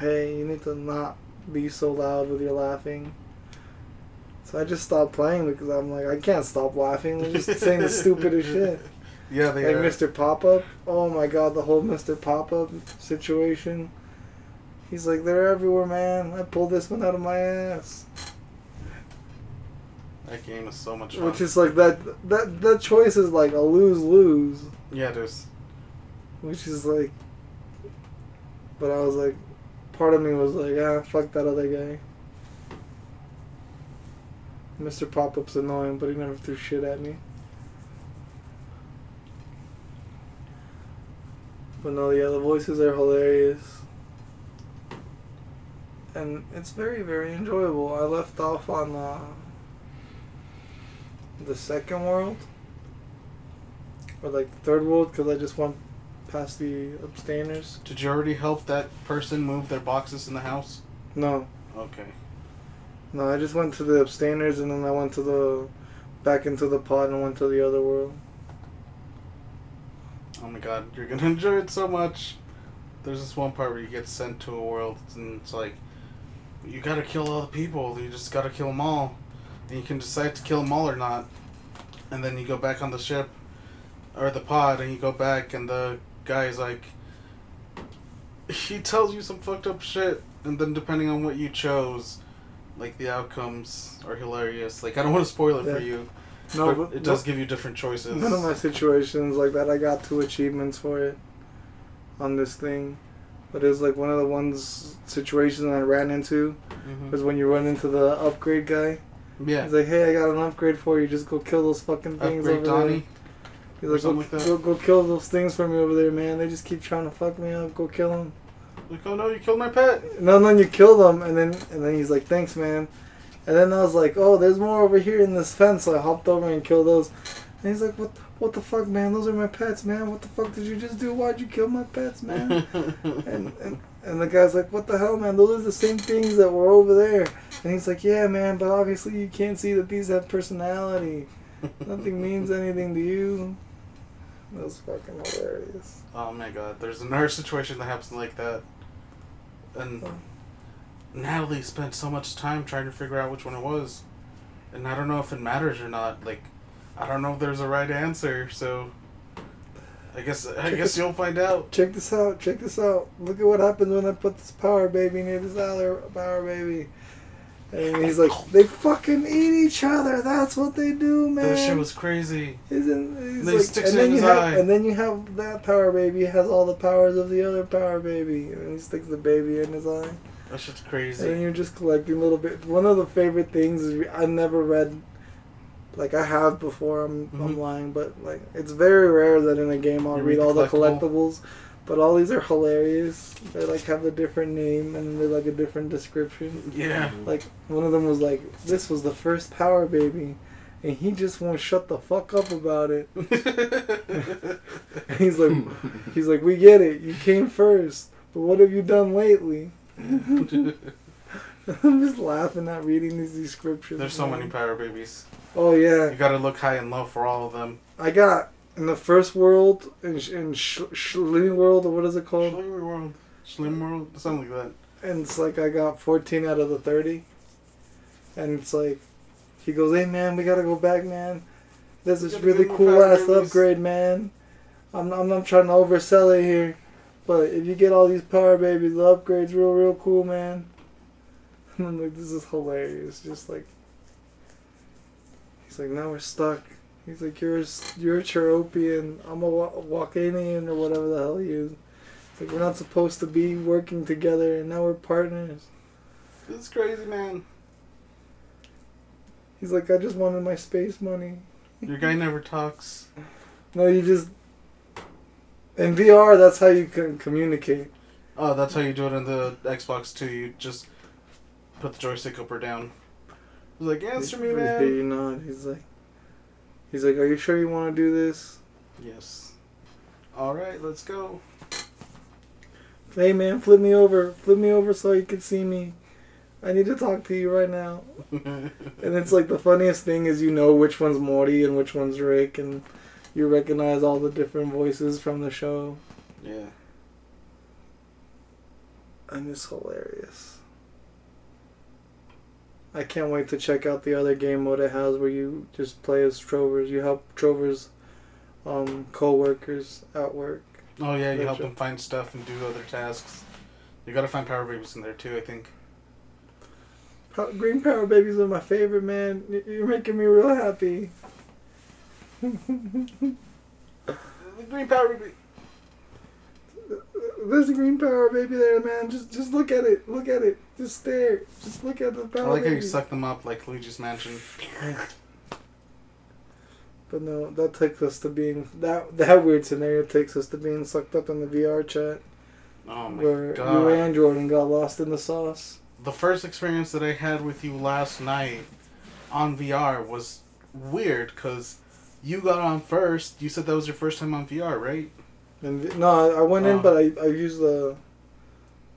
"Hey, you need to not be so loud with your laughing." So I just stopped playing because I'm like, I can't stop laughing. They're just saying the stupidest shit. Yeah, they Like are. Mr. Pop Up. Oh my god, the whole Mr. Pop Up situation. He's like, they're everywhere, man. I pulled this one out of my ass. That game is so much fun. Which is like that that that choice is like a lose lose. yeah, there's. Which is like But I was like part of me was like, ah, fuck that other guy. Mr. Pop Up's annoying, but he never threw shit at me. But no, yeah, the voices are hilarious. And it's very, very enjoyable. I left off on uh, the second world. Or like the third world, because I just went past the abstainers. Did you already help that person move their boxes in the house? No, Okay. no, I just went to the abstainers and then I went to the. back into the pod and went to the other world. Oh my god, you're gonna enjoy it so much. There's this one part where you get sent to a world and it's like, you gotta kill all the people. You just gotta kill them all, and you can decide to kill them all or not. And then you go back on the ship or the pod, and you go back, and the guy's like, he tells you some fucked up shit, and then depending on what you chose, like the outcomes are hilarious. Like I don't want to spoil it for you, No, but but it does give you different choices. None of my situations like that. I got two achievements for it on this thing, but it was like one of the ones situations I ran into Mhm. was when you run into the upgrade guy. Yeah. He's like, "Hey, I got an upgrade for you. Just go kill those fucking things Upgrade over there." Donnie. He's like, go, like that. go, go kill those things for me over there, man. They just keep trying to fuck me up. Go kill them." Like, oh no, you killed my pet. No, then you kill them, and then and then he's like, "Thanks, man." And then I was like, "Oh, there's more over here in this fence." So I hopped over and killed those. And he's like, "What? What the fuck, man? Those are my pets, man. What the fuck did you just do? Why'd you kill my pets, man?" and, and and the guy's like, "What the hell, man? Those are the same things that were over there." And he's like, "Yeah, man, but obviously you can't see that these have personality. Nothing means anything to you." That was fucking hilarious. oh my god, there's another situation that happens like that, and Oh. Natalie spent so much time trying to figure out which one it was, and I don't know if it matters or not. Like, I don't know if there's a right answer, so I guess I Check guess you'll find out. Check this out. Check this out. Look at what happens when I put this power baby near this other power baby. And he's like, they fucking eat each other. That's what they do, man. That shit was crazy. Isn't he's he like, sticks and it then in you his have, eye. and then you have that power baby has all the powers of the other power baby, and he sticks the baby in his eye. That shit's crazy. And you're just collecting little bit. One of the favorite things is I never read, like I have before. I'm I'm Mhm. lying, but like it's very rare that in a game I'll read read all the collectibles. But all these are hilarious. They like have a different name and they're like a different description. Yeah. Like one of them was like, "This was the first Power Baby," and he just won't shut the fuck up about it. And he's like, he's like, "We get it. You came first, but what have you done lately?" I'm just laughing at reading these descriptions. There's so man. many power babies. Oh yeah, You gotta look high and low for all of them. I got in the first world in in Sh- World or what is it called? Schlimmer World. Slim World? Something like that. And it's like I got 14 out of the 30, and it's like he goes, "Hey man, we gotta go back, man. There's this is really cool ass Babies." upgrade, man. I'm I'm not trying to oversell it here, but if you get all these power babies, the upgrade's real real cool, man." And I'm like, "This is hilarious." Just like he's like, "Now we're stuck." He's like, "You're a, you're a Chairorpian. I'm a Wa- Wakanian or whatever the hell he is." It's like we're not supposed to be working together, and now we're partners. It's crazy, man. He's like, I just wanted my space money. Your guy never talks. No, you just in VR. That's how you can communicate. Oh, that's how you do it in the Xbox too. You just put the joystick up or down. He's like, answer me, man. You know, he's like, he's like, are you sure you want to do this? Yes. All right, let's go. Hey man, flip me over, flip me over so you can see me. I need to talk to you right now. And it's like the funniest thing is you know which one's Morty and which one's Rick, and you recognize all the different voices from the show. yeah. And it's hilarious. I can't wait to check out the other game mode it has where you just play as Trovers. You help Trovers um, co-workers at work. Oh yeah, you help them find stuff and do other tasks. You gotta find Power Babies in there too. I think. Green Power Babies are my favorite, man. You're making me real happy. The Green Power Baby. There's a green power baby there, man. Just just look at it. Look at it. Just stare. Just look at the power. I like how you suck them up like Luigi's Mansion. But no, that takes us to being that that weird scenario takes us to being sucked up in the VR chat Oh my where you god. Jordan and got lost in the sauce. the first experience that I had with you last night on VR was weird because you got on first. You said that was your first time on VR, right? And no, I, I went in, Oh. but I I used the.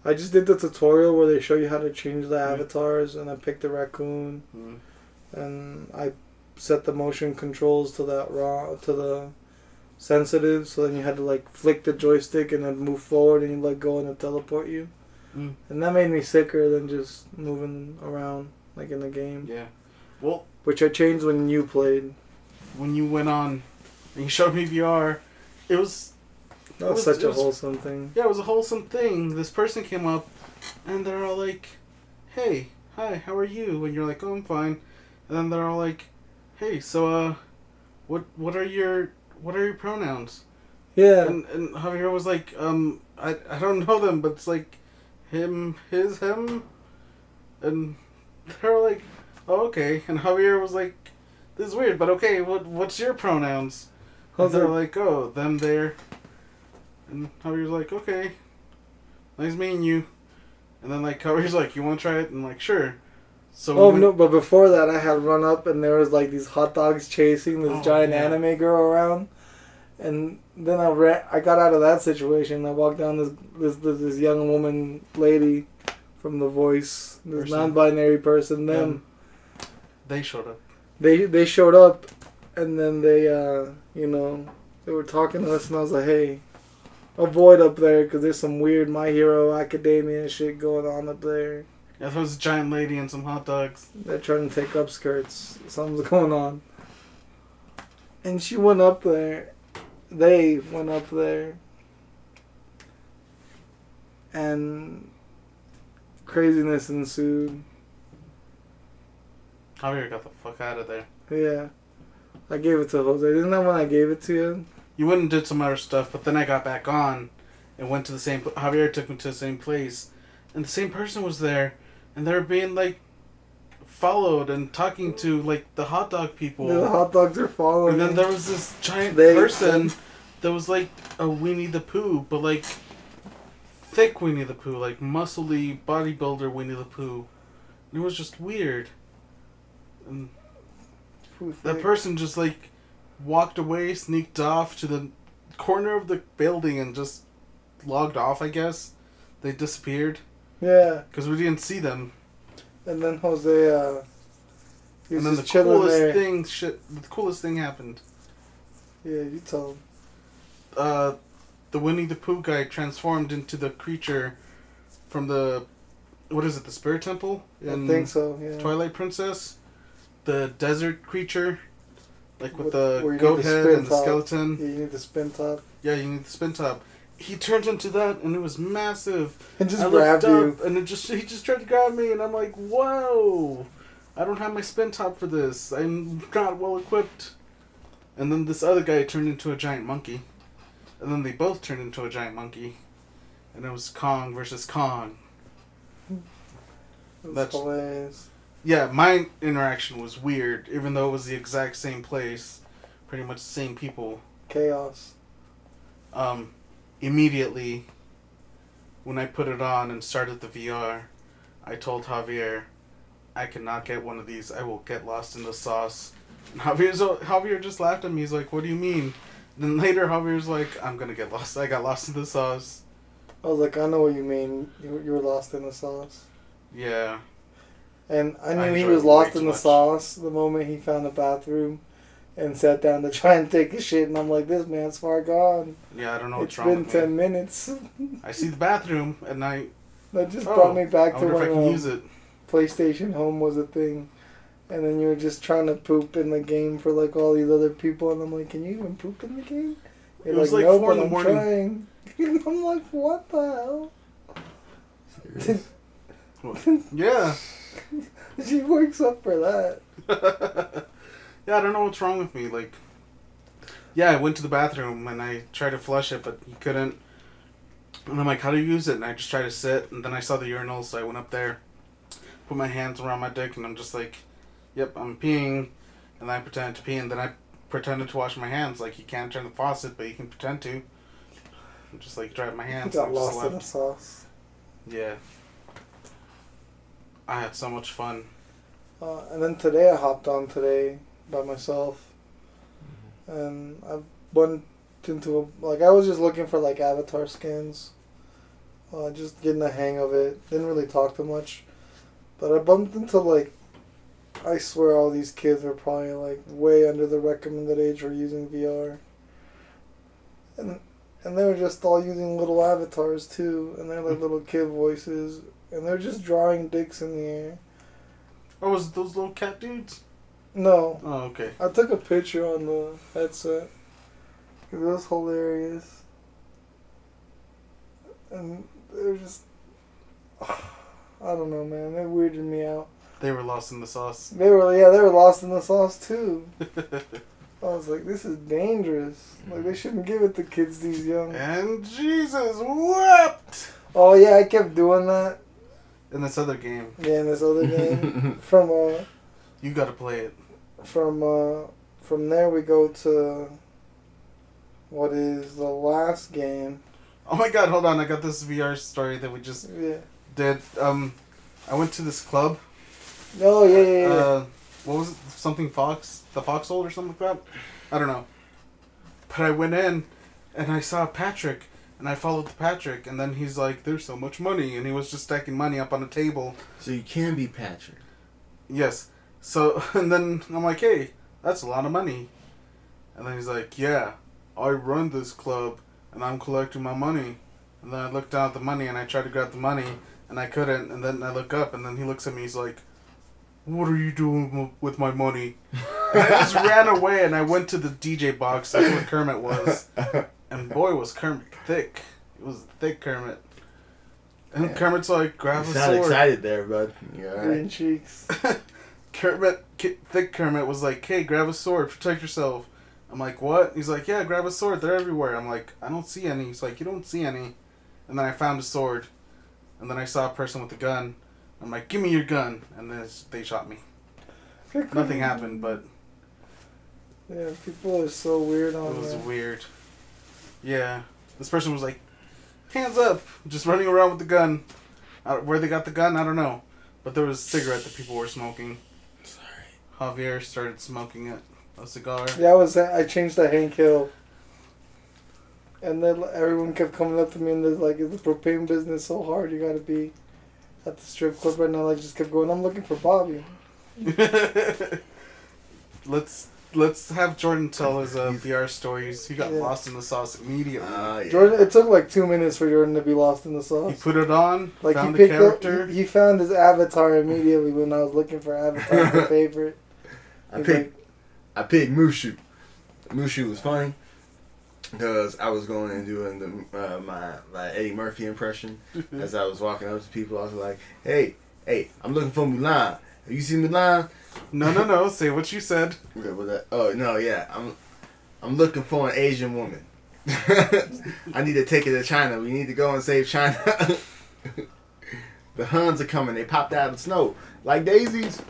I just did the tutorial where they show you how to change the Mhm. avatars, and I picked the raccoon, Mm. and I set the motion controls to that raw to the sensitive. So then you had to like flick the joystick and then move forward, and you let go, and it teleport you. Mm. And that made me sicker than just moving around like in the game, Yeah. Well, which I changed when you played. when you went on and you showed me VR, it was That was, was- such a was- wholesome thing. yeah, it was a wholesome thing. This person came up and they're all like, "Hey, hi, how are you?" And you're like, "Oh, I'm fine." And then they're all like, "Hey, so uh, what what are your what are your pronouns?" Yeah, And and Javier was like, um, I I don't know them, but it's like him, his, him, and they were like, oh okay. And Javier was like, this is weird, but okay. What what's your pronouns? And they're like, oh, them, there. And Javier's like, okay, nice meeting you. And then like Javier's like, you want to try it? And I'm like, sure. So Oh went- no! But before that, I had run up and there was like these hot dogs chasing this Oh, giant yeah. anime girl around, and then I ran. I got out of that situation. I walked down this this this, this young woman lady from The Voice, this Person. non-binary person. Them them, they showed up. they they showed up, and then they uh you know they were talking to us, and I was like, hey. Avoid up there because there's some weird My Hero Academia shit going on up there. Yeah, there was a giant lady and some hot dogs. They're trying to take up skirts. Something's going on. And she went up there. They went up there. And craziness ensued. Javier got the fuck out of there. Yeah. I gave it to Jose. Isn't that when I gave it to you? You went and did some other stuff, but then I got back on and went to the same. Javier took me to the same place, and the same person was there, and they were being like followed and talking to like the hot dog people. The hot dogs are following. and then there was this giant They- person that was like a Winnie the Pooh, but like thick Winnie the Pooh, like muscly bodybuilder Winnie the Pooh. And it was just weird. And that person just like walked away, sneaked off to the corner of the building and just logged off, I guess. They disappeared Yeah. because we didn't see them. And then Jose, uh, and then the coolest there. thing, shit, the coolest thing happened. Yeah, you told him. Uh, the Winnie the Pooh guy transformed into the creature from the, what is it, the Spirit Temple I think so, yeah. Twilight Princess, the desert creature, like with, With- the goat the head and the top. skeleton. Yeah, you need the spin top. Yeah, you need the spin top. He turned into that, and it was massive. And just I grabbed you. and it just he just tried to grab me, and I'm like, whoa! I don't have my spin top for this. I'm not well equipped. And then this other guy turned into a giant monkey, and then they both turned into a giant monkey, and it was Kong versus Kong. Was That's- hilarious. Yeah, my interaction was weird, even though it was the exact same place, pretty much the same people. Chaos. Um, immediately, when I put it on and started the VR, I told Javier, I cannot get one of these. I will get lost in the sauce. And Javier's, Javier just laughed at me. He's like, "What do you mean?" Then later, Javier's like, "I'm gonna get lost. I got lost in the sauce." I was like, I know what you mean. You, you were lost in the sauce. Yeah. And I knew I he was it lost in the much. sauce the moment he found the bathroom and sat down to try and take a shit. And I'm like, this man's far gone. Yeah, I don't know it's what's wrong been with 10 me. minutes. I see the bathroom at night. that just Oh, brought me back I to wonder if I when can um, use it. PlayStation Home was a thing. And then you were just trying to poop in the game for like all these other people. And I'm like, can you even poop in the game? You're It was like "No, four in but the I'm morning." trying. I'm like, what the hell? Serious. Yeah. she wakes up for that. yeah, I don't know what's wrong with me. Like, yeah, I went to the bathroom and I tried to flush it, but you couldn't. And I'm like, how do you use it? And I just tried to sit, and then I saw the urinal, so I went up there, put my hands around my dick, and I'm just like, yep, I'm peeing. And I pretended to pee, and then I pretended to wash my hands. Like, you can't turn the faucet, but you can pretend to. I'm just like, dry my hands. got and I just lost in the sauce. Yeah. I had so much fun. Uh, and then today I hopped on today by myself, and I went into a, like I was just looking for like avatar skins, uh, just getting the hang of it. Didn't really talk too much, but I bumped into like, I swear all these kids are probably like way under the recommended age for using VR. And and they were just all using little avatars too, and they're like little kid voices, and they're just drawing dicks in the air. Oh, was it those little cat dudes? No, Oh, okay. I took a picture on the headset. It was hilarious. And they're just. I don't know, man. They weirded me out. They were lost in the sauce. They were, yeah, they were lost in the sauce too. I was like, this is dangerous. Like, they mm. shouldn't give it to kids these young. and Jesus wept Oh, yeah, I kept doing that. In this other game. Yeah, in this other game. from, uh, You got to play it. from, uh, from there we go to. What is the last game? Oh my God! Hold on, I got this VR story that we just Yeah. did. Um, I went to this club. Oh yeah, yeah, yeah. Uh, what was it? Something Fox, the Foxhole or something like that. I don't know. But I went in, and I saw Patrick, and I followed Patrick, and then he's like, "There's so much money," and he was just stacking money up on a table. so you can be Patrick. Yes. So and then I'm like, hey, that's a lot of money. And then he's like, yeah, I run this club and I'm collecting my money. And then I look down at the money and I try to grab the money and I couldn't. And then I look up and then he looks at me. He's like, what are you doing with my money? And I just ran away and I went to the DJ box. That's where Kermit was. And boy, was Kermit thick. It was thick Kermit. And Yeah. Kermit's like, grab you a sound sword. excited there, bud. You Green alright? cheeks. Kermit, K- thick Kermit was like, "Hey, grab a sword, protect yourself." I'm like, "What?" He's like, "Yeah, grab a sword. They're everywhere." I'm like, "I don't see any." He's like, "You don't see any," and then I found a sword, and then I saw a person with a gun. I'm like, "Give me your gun," and then they shot me. Nothing happened, but Yeah, people are so weird it was that. weird. Yeah, this person was like, "Hands up!" Just running around with the gun. Uh, where they got the gun, I don't know, but there was a cigarette that people were smoking. Sorry. Javier started smoking it, a cigar. Yeah, I was. I changed the Hank Hill, and then everyone kept coming up to me and they're like, "Is the propane business so hard? You got to be at the strip club right now." I just kept going. I'm looking for Bobby. let's let's have Jordan tell his uh, VR stories. He got Yeah. lost in the sauce immediately. Uh, yeah. Jordan. It took like two minutes for Jordan to be lost in the sauce. he put it on, Like found he a picked character. up. He, he found his avatar immediately when I was looking for avatar for favorite. I He's picked I picked Mushu. Mushu was funny because I was going and doing the uh, my my Eddie Murphy impression as I was walking up to people. I was like, "Hey, hey, I'm looking for Mulan. Have you seen Mulan?" no, no, no. Say what you said. Okay, was that? Oh no, yeah, I'm I'm looking for an Asian woman. I need to take her to China. We need to go and save China. the Huns are coming. They popped out of the snow. like daisies.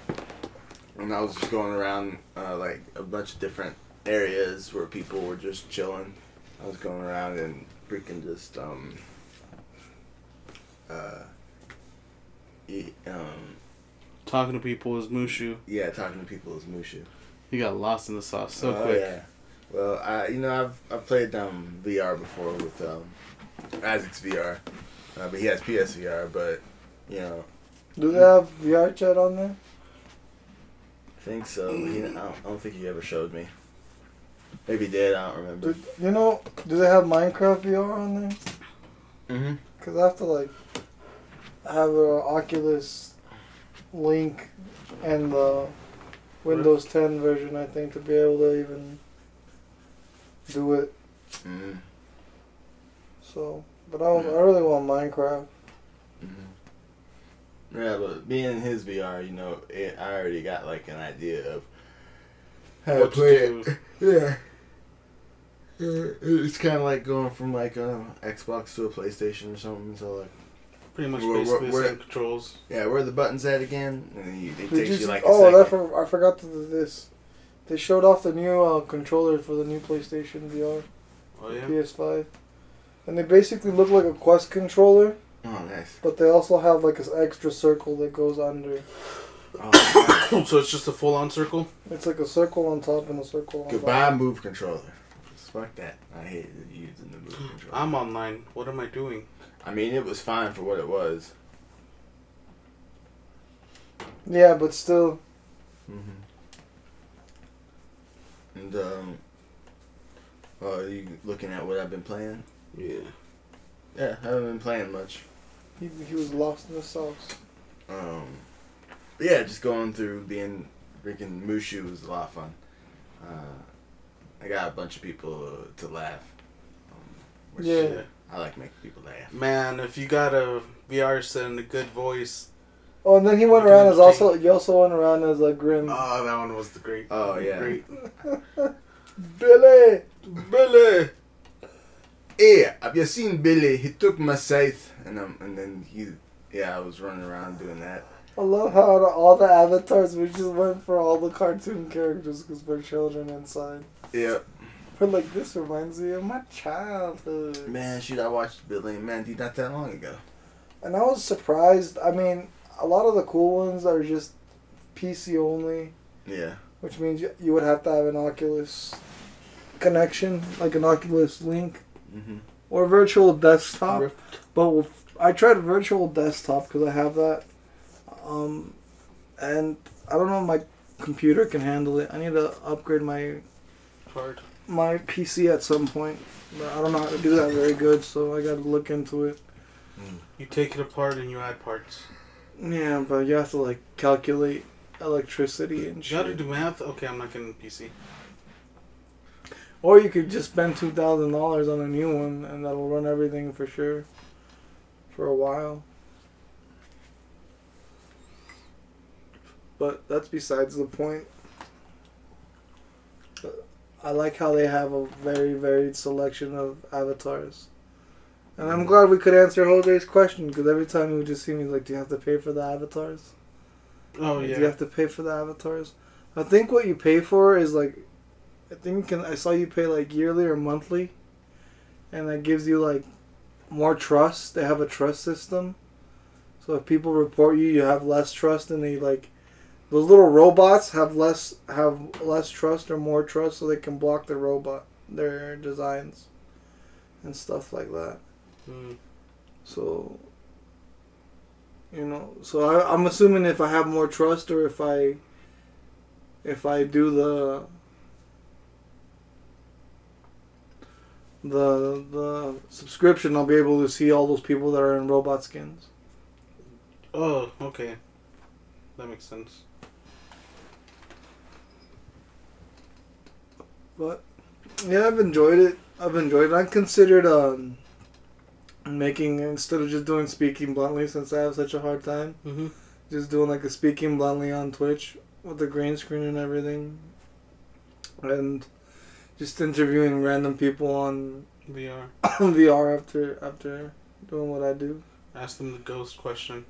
And I was just going around uh, like a bunch of different areas where people were just chilling. I was going around and freaking just um uh um Talking to people is Mushu. yeah talking to people is Mushu. He got lost in the sauce so Oh, quick. Yeah. Well, I you know I've I've played um VR before with um Isaac's VR, uh, but he has PSVR. But you know Do they have VR chat on there? I think so. He, I, don't, I don't think he ever showed me. Maybe he did. I don't remember. Do, you know, do they have Minecraft VR on there? Mm-hmm. Because I have to like have an Oculus Link and the Windows 10 version, I think, to be able to even do it. Mm-hmm. So, but I, don't- I really want Minecraft. Mm-hmm. Yeah, but being in his VR, you know, it, I already got like an idea of how to What to play it. Yeah. It's kind of like going from like a Xbox to a PlayStation or something. So like, Pretty much Where- where- basically the where- same controls. yeah, where are the buttons at again? And you, it Did takes you you, like a oh, second. I, for, I forgot to do this. They showed off the new uh, controller for the new PlayStation VR, Oh yeah. PS5. And they basically look like a Quest controller, Oh, nice. but they also have like this extra circle that goes under. Oh, so it's just a full on circle. It's like a circle on top and a circle on Goodbye, bottom. move controller. Fuck that. I hate using the move controller. I'm online. What am I doing? I mean, it was fine for what it was. Yeah, but still, Mm-hmm. And um, oh, are you looking at what I've been playing? Yeah. Yeah, I haven't been playing much. he, he was lost in the sauce. Um, yeah, just going through being freaking Mushu was a lot of fun. Uh, I got a bunch of people uh, to laugh. Um, which Yeah. I like making people laugh. Man, if you got a VR set and a good voice. Oh, and then he went around as entertain. also. He also went around as a grim. Oh, that one was the great. Oh, yeah. Great. Billy. Billy. Hey, have you seen Billy? He took my scythe, and um, and then he, yeah, I was running around doing that. I love how the- all the avatars we just went for all the cartoon characters because we're children inside. Yep. We're like, this reminds me of my childhood. Man, shoot, I watched Billy and Mandy not that long ago. And I was surprised. I mean, a lot of the cool ones are just PC only, Yeah. which means you, you would have to have an Oculus connection, like an Oculus Link Mm-hmm. or virtual desktop. But with, I tried virtual desktop because I have that, um, and I don't know if my computer can handle it. I need to upgrade my Hard. My PC at some point, but I don't know how to do that very good. So I got to look into it. You take it apart and you add parts. Yeah, but you have to like calculate electricity and You gotta do math. Okay, I'm not getting a PC. Or you could just spend two thousand dollars on a new one, and that'll run everything for sure, for a while. But that's besides the point. I like how they have a very varied selection of avatars. And I'm glad we could answer Jose's question because every time he would just see me like, "Do you have to pay for the avatars? Oh yeah. Do you have to pay for the avatars?" I think what you pay for is like, I think can. I saw you pay like yearly or monthly, and that gives you like more trust. They have a trust system, so if people report you, you have less trust, and they like those little robots have less have less trust or more trust, so they can block their robot their designs and stuff like that. Mm. So, you know, so I, I'm assuming if I have more trust or if I, if I do the, the the subscription, I'll be able to see all those people that are in robot skins. Oh, okay. That makes sense. But yeah, I've enjoyed it. I've enjoyed it. I considered um making instead of just doing speaking bluntly since I have such a hard time. Mm-hmm. just doing like a speaking bluntly on Twitch with the green screen and everything, and just interviewing random people on VR. VR after after doing what I do. Ask them the ghost question.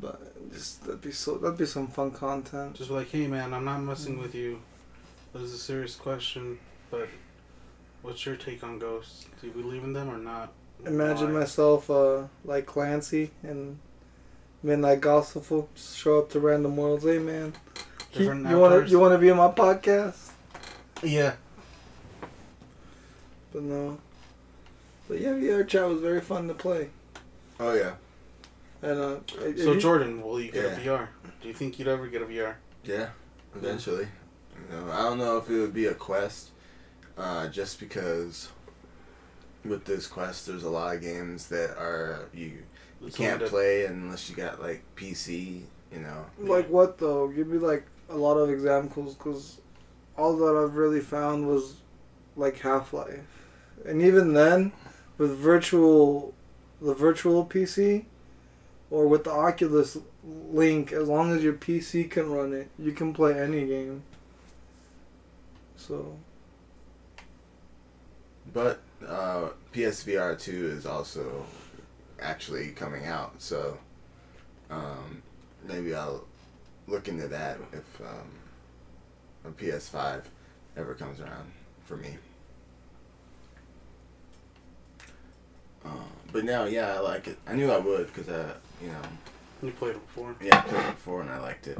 But just that'd be so that'd be some fun content. Just like, hey man, I'm not messing with you. That is a serious question, but what's your take on ghosts? Do you believe in them or not? Imagine Why? myself uh like Clancy and Midnight Gospel just show up to random worlds. Hey man, you, Different you want to you want to be on my podcast? Yeah. But no. But yeah, VR chat was very fun to play. Oh yeah, And uh, So you- Jordan, will you get Yeah. a VR? Do you think you'd ever get a VR? yeah. Eventually, you know, I don't know if it would be a quest, uh, just because with this quest, there's a lot of games that are you you can't play unless you got like PC. You know, like what though? Give me like a lot of examples, cause all that I've really found was like Half Life, and even then, with virtual, the virtual PC, or with the Oculus Link, as long as your PC can run it, you can play any game. So But uh, PSVR two is also actually coming out, so um, maybe I'll look into that if um, a PS five ever comes around for me. Uh, but now, yeah, I like it. I knew I would because I, you know, You played it before. yeah, I played it before and I liked it.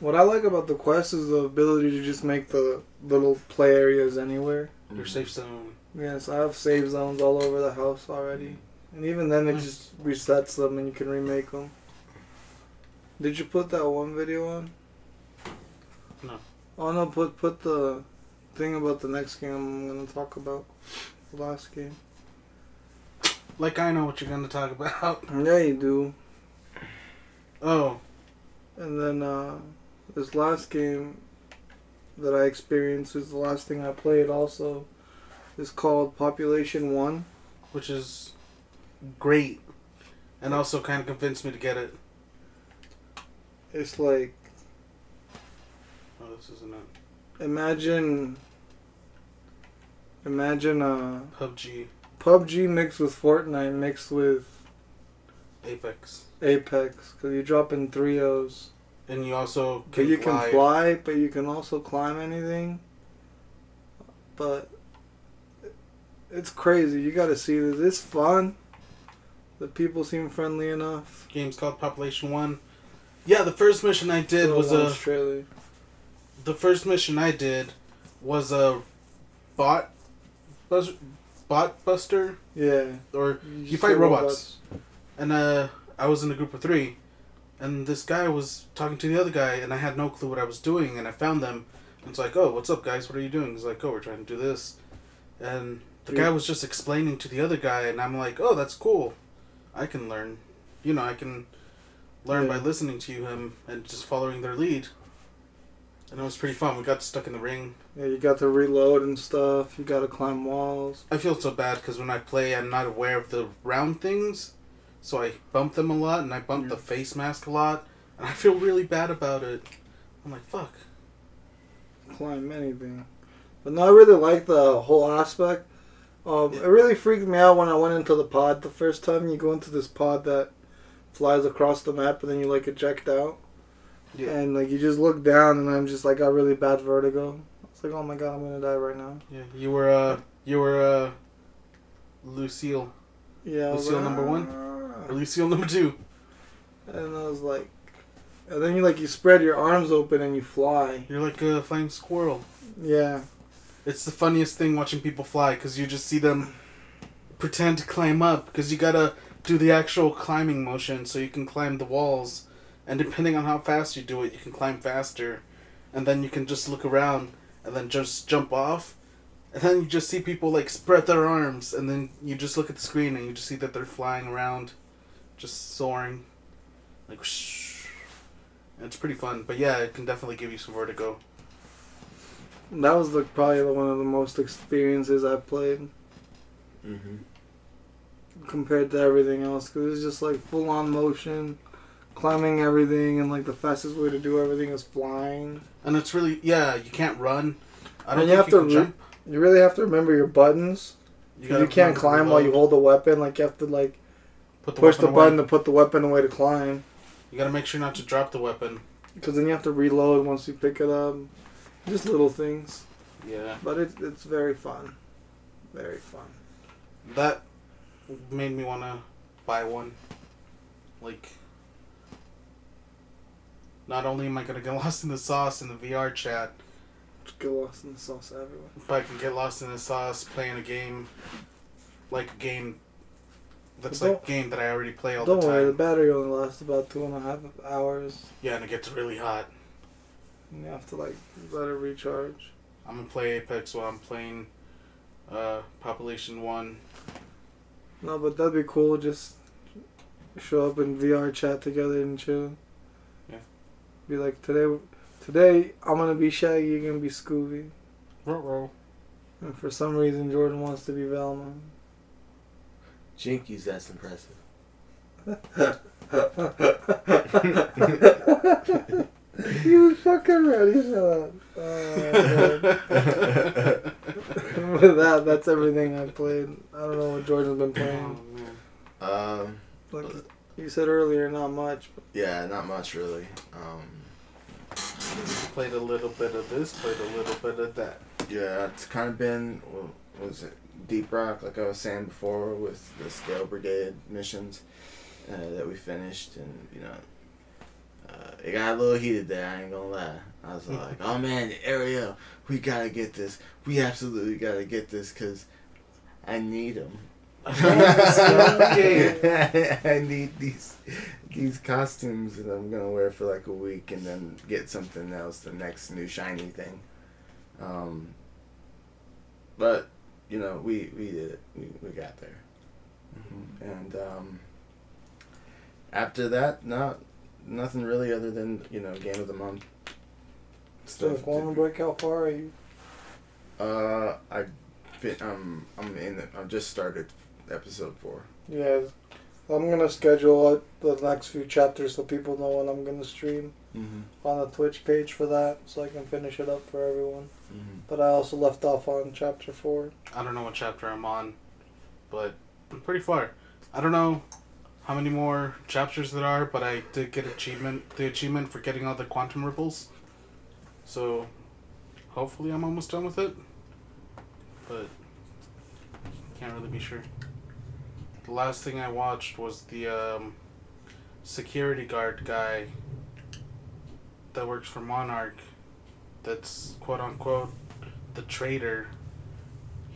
what I like about the Quest is the ability to just make the little play areas anywhere. Your safe zone. Yes, I have save zones all over the house already. And even then, it hmm. just resets them and you can remake them. Did you put that one video on? No. Oh no, put put the thing about the next game I'm gonna talk about. The last game. Like I know what you're gonna talk about. Yeah, you do. Oh, And then uh, this last game that I experienced is the last thing I played. Also, is called Population One. which is great, and also kind of convinced me to get it. It's like Oh, this isn't it. imagine imagine uh PUBG, PUBG mixed with Fortnite mixed with Apex, Apex because you drop in trios. and you also But can you can fly. fly, but you can also climb anything. But it's crazy. You got to see this. It's fun. The people seem friendly enough. Game's called Population One. Yeah, the first mission I did was a. trailer. The first mission I did was a bot, buzz, bot buster, Yeah. or You, You fight robots. and uh, I was in a group of three, and this guy was talking to the other guy, and I had no clue what I was doing, and I found them. And it's like, oh, what's up, guys? What are you doing? He's like, oh, we're trying to do this, and the Dude. guy was just explaining to the other guy, and I'm like, oh, that's cool. I can learn. You know, I can learn by listening to him and just following their lead. And it was pretty fun. We got stuck in the ring. Yeah, you got to reload and stuff. You got to climb walls. I feel so bad because when I play, I'm not aware of the round things, so I bump them a lot, and I bump the face mask a lot, and I feel really bad about it. I'm like, fuck. Climb anything. But no, I really like the whole aspect. Um, It really freaked me out when I went into the pod the first time. You go into this pod that flies across the map, and then you like eject out. Yeah. And like you just look down, and I'm just like got really bad vertigo. I was like, oh my god, I'm gonna die right now. Yeah. You were uh, you were uh, Lucille Yeah. Lucille like, number one? Or Lucille number two. And I was like, and then you like you spread your arms open and you fly. You're like a flying squirrel. Yeah. It's the funniest thing watching people fly because you just see them pretend to climb up because you gotta do the actual climbing motion so you can climb the walls, and depending on how fast you do it, you can climb faster, and then you can just look around and then just jump off, and then you just see people like spread their arms, and then you just look at the screen and you just see that they're flying around, just soaring, like. Whoosh. And it's pretty fun, but yeah, it can definitely give you some vertigo. That was the probably one of the most experiences I've played Mm-hmm. compared to everything else because it's just like full on motion, climbing everything, and like the fastest way to do everything is flying. And it's really yeah, you can't run. I don't And you have you to re- jump. You really have to remember your buttons. You, you can't climb while you hold the weapon. Like you have to like put the push the away. button to put the weapon away to climb. You gotta make sure not to drop the weapon. Because then you have to reload once you pick it up. Just little things. Yeah. But it's it's very fun. Very fun. That made me wanna buy one. Like not only am I gonna get lost in the sauce in the VR chat, get lost in the sauce everywhere. but I can get lost in the sauce playing a game like a game that's like a game that I already play all the time. Don't worry, the battery only lasts about two and a half hours. Yeah, and it gets really hot. And you have to like let it recharge. I'm gonna play Apex while I'm playing uh, Population One. No, but that'd be cool. Just show up in VR chat together and chill. Yeah. Be like today. Today I'm gonna be Shaggy. You're gonna be Scooby. Ruh-roh. And for some reason Jordan wants to be Velma. Jinkies, that's impressive. you fucking ready for that? Oh. With that, that's everything I played. I don't know what Jordan's been Oh, playing. man. Um, Like you said earlier, not much. yeah, not much really. Um, Played a little bit of this, played a little bit of that. yeah, it's kind of been what was it Deep Rock, like I was saying before, with the Scale Brigade missions uh, that we finished, and you know, uh, it got a little heated there. I ain't gonna lie. I was like, "Oh man, Ariel, we gotta get this. We absolutely gotta get this because I need them. I need these these costumes that I'm gonna wear for like a week, and then get something else, the next new shiny thing. Um, but you know, we we did it. We we got there, and um, after that, not nothing really other than you know, game of the month. Still Stuff to- Quantum Break, how far are you? Uh, I fit. Um, I'm in. The, I've just started episode four. Yeah, I'm gonna schedule the next few chapters so people know when I'm gonna stream Mm-hmm. on the Twitch page for that, so I can finish it up for everyone. Mm-hmm. But I also left off on chapter four. I don't know what chapter I'm on, but I'm pretty far. I don't know how many more chapters there are, but I did get achievement the achievement for getting all the quantum ripples. So hopefully I'm almost done with it. But can't really be sure. The last thing I watched was the um, security guard guy that works for Monarch that's quote unquote the traitor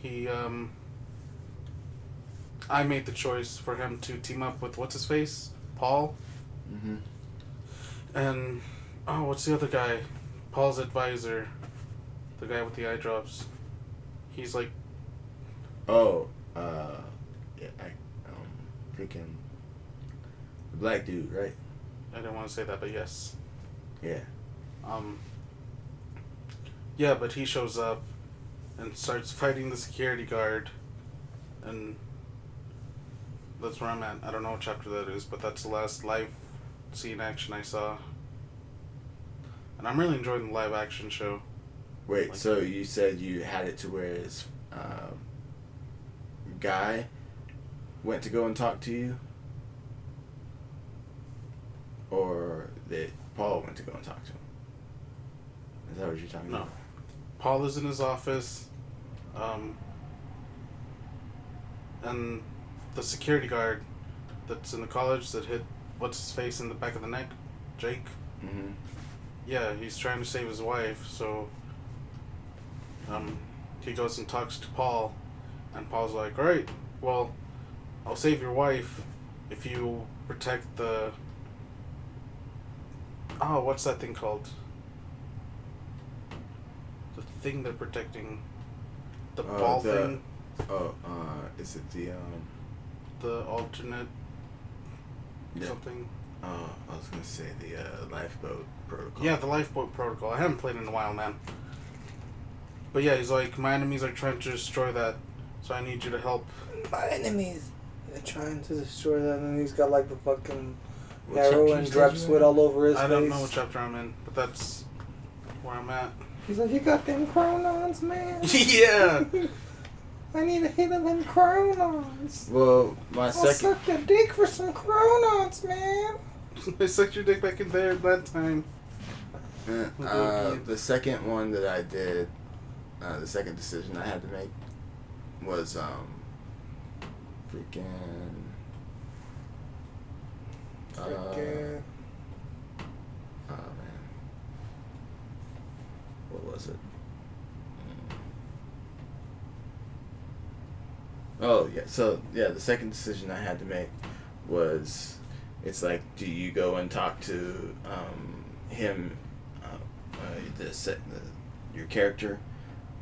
he um I made the choice for him to team up with what's his face? Paul Mm-hmm. and oh what's the other guy? Paul's advisor. The guy with the eye drops. He's like Oh, uh, yeah, I, freaking the black dude, right? I didn't want to say that but yes. Yeah. Um Yeah, but he shows up and starts fighting the security guard and that's where I'm at. I don't know what chapter that is, but that's the last live scene action I saw. And I'm really enjoying the live action show. Wait, Like- so you said you had it to where his uh, guy went to go and talk to you, or that Paul went to go and talk to him? Is that what you're talking about? No. about? Paul is in his office, um, and the security guard that's in the college that hit what's his face in the back of the neck, Jake. Mm-hmm. Yeah, he's trying to save his wife, so um, he goes and talks to Paul, and Paul's like, "All right, well, I'll save your wife if you protect the oh, what's that thing called? The thing they're protecting, the Oh, ball the- thing, Oh, uh, is it the um? the alternate Yeah. something." Oh, I was gonna say the uh, lifeboat protocol. Yeah, the lifeboat protocol. I haven't played in a while, man. But yeah, he's like, my enemies are trying to destroy that, so I need you to help. My enemies. They're trying to destroy that, and he's got like the fucking What arrow and is drip that sweat all over his I face. I don't know what chapter I'm in, but that's where I'm at. He's like, you got them chronons, man. yeah! I need a hit of them chronons. Well, my I'll second. suck your dick for some chronons, man. I sucked your dick back in there that time. Uh, the second one that I did, uh, the second decision I had to make was um, freaking. Uh, Freaking- oh man, what was it? Mm. Oh yeah, so yeah, the second decision I had to make was, it's like, do you go and talk to um, him, uh, uh, the, the your character,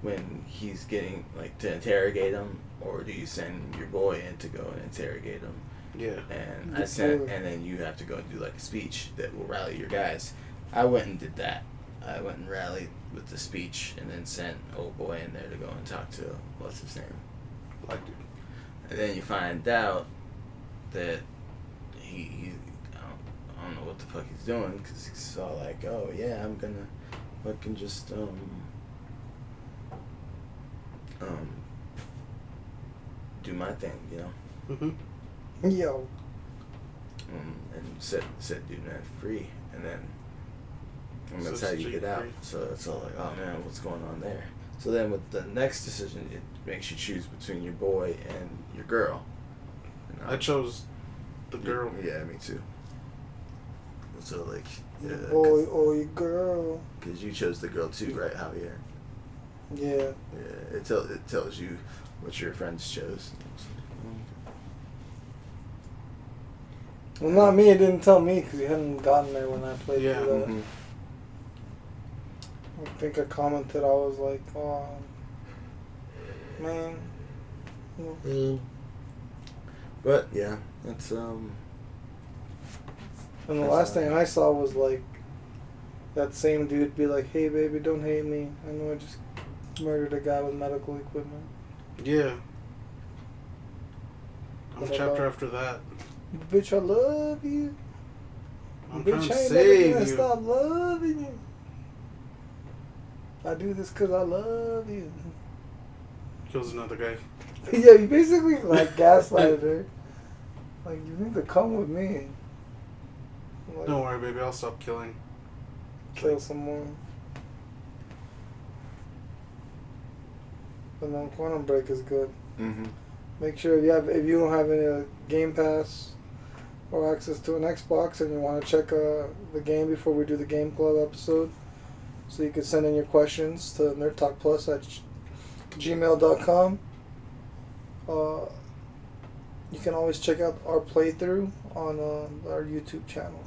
when he's getting like to interrogate him, or do you send your boy in to go and interrogate him? Yeah. And I sent, and then you have to go and do like a speech that will rally your guys. I went and did that. I went and rallied with the speech, and then sent old boy in there to go and talk to what's his name. Black dude. And then you find out that he, he I, don't, I don't know what the fuck he's doing because he's all like, oh yeah, I'm gonna fucking just um um do my thing, you know, Mm-hmm. Yo. um, and set set dude man free, and then and So that's how you get cheat out. free. So it's all like, oh man, what's going on there? So then with the next decision, it makes you choose between your boy and your girl. And I chose the girl. Yeah, me too. So like, yeah, Boy, oh, you girl. because you chose the girl too, right, Javier? Yeah. Yeah, it tells it tells you what your friends chose. Well, not me. It didn't tell me because you hadn't gotten there when I played Yeah. through that. Mhm. I think I commented. I was like, oh, man. Mm. But yeah, it's um. And the last thing. I saw was like that same dude be like, "Hey, baby, don't hate me. I know I just murdered a guy with medical equipment." Yeah. What chapter about- after that. Bitch, I love you. I'm Bitch, trying to I ain't never save gonna you. stop loving you. I do this because I love you. Kills another guy. yeah, you basically like gaslighted her. Like you need to come with me. Like, Don't worry, baby. I'll stop killing. kill someone. But then Quantum Break is good. Mm-hmm. Make sure if you have if you don't have any uh, Game Pass or access to an Xbox and you want to check uh, the game before we do the Game Club episode, so you can send in your questions to nerdtalkplus at g- gmail.com. Uh, you can always check out our playthrough on uh, our YouTube channel.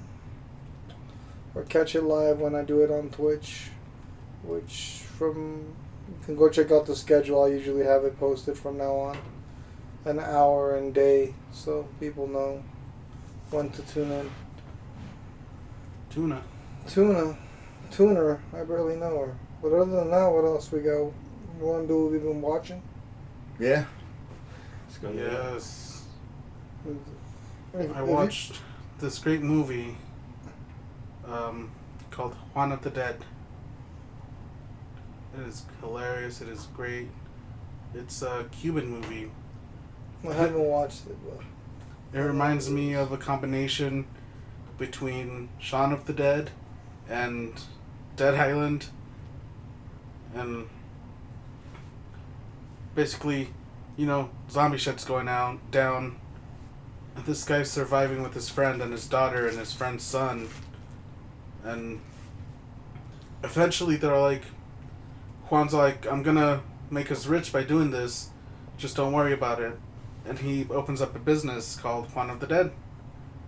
Or catch it live when I do it on Twitch, which from you can go check out the schedule. I usually have it posted from now on an hour and day so people know when to tune in. Tuna. Tuna. Tuner, I barely know her. But other than that, what else we got? You want to do what we've been watching? Yeah. It's gonna Yes. If- I if watched this great movie um, called Juan of the Dead. It is hilarious. It is great. It's a Cuban movie. I haven't watched it, but It reminds me of a combination between Shaun of the Dead and Dead Island. And basically, you know, zombie shit's going out, down. And this guy's surviving with his friend and his daughter and his friend's son. And eventually they're like, Juan's like, I'm gonna make us rich by doing this. Just don't worry about it and he opens up a business called Juan of the Dead,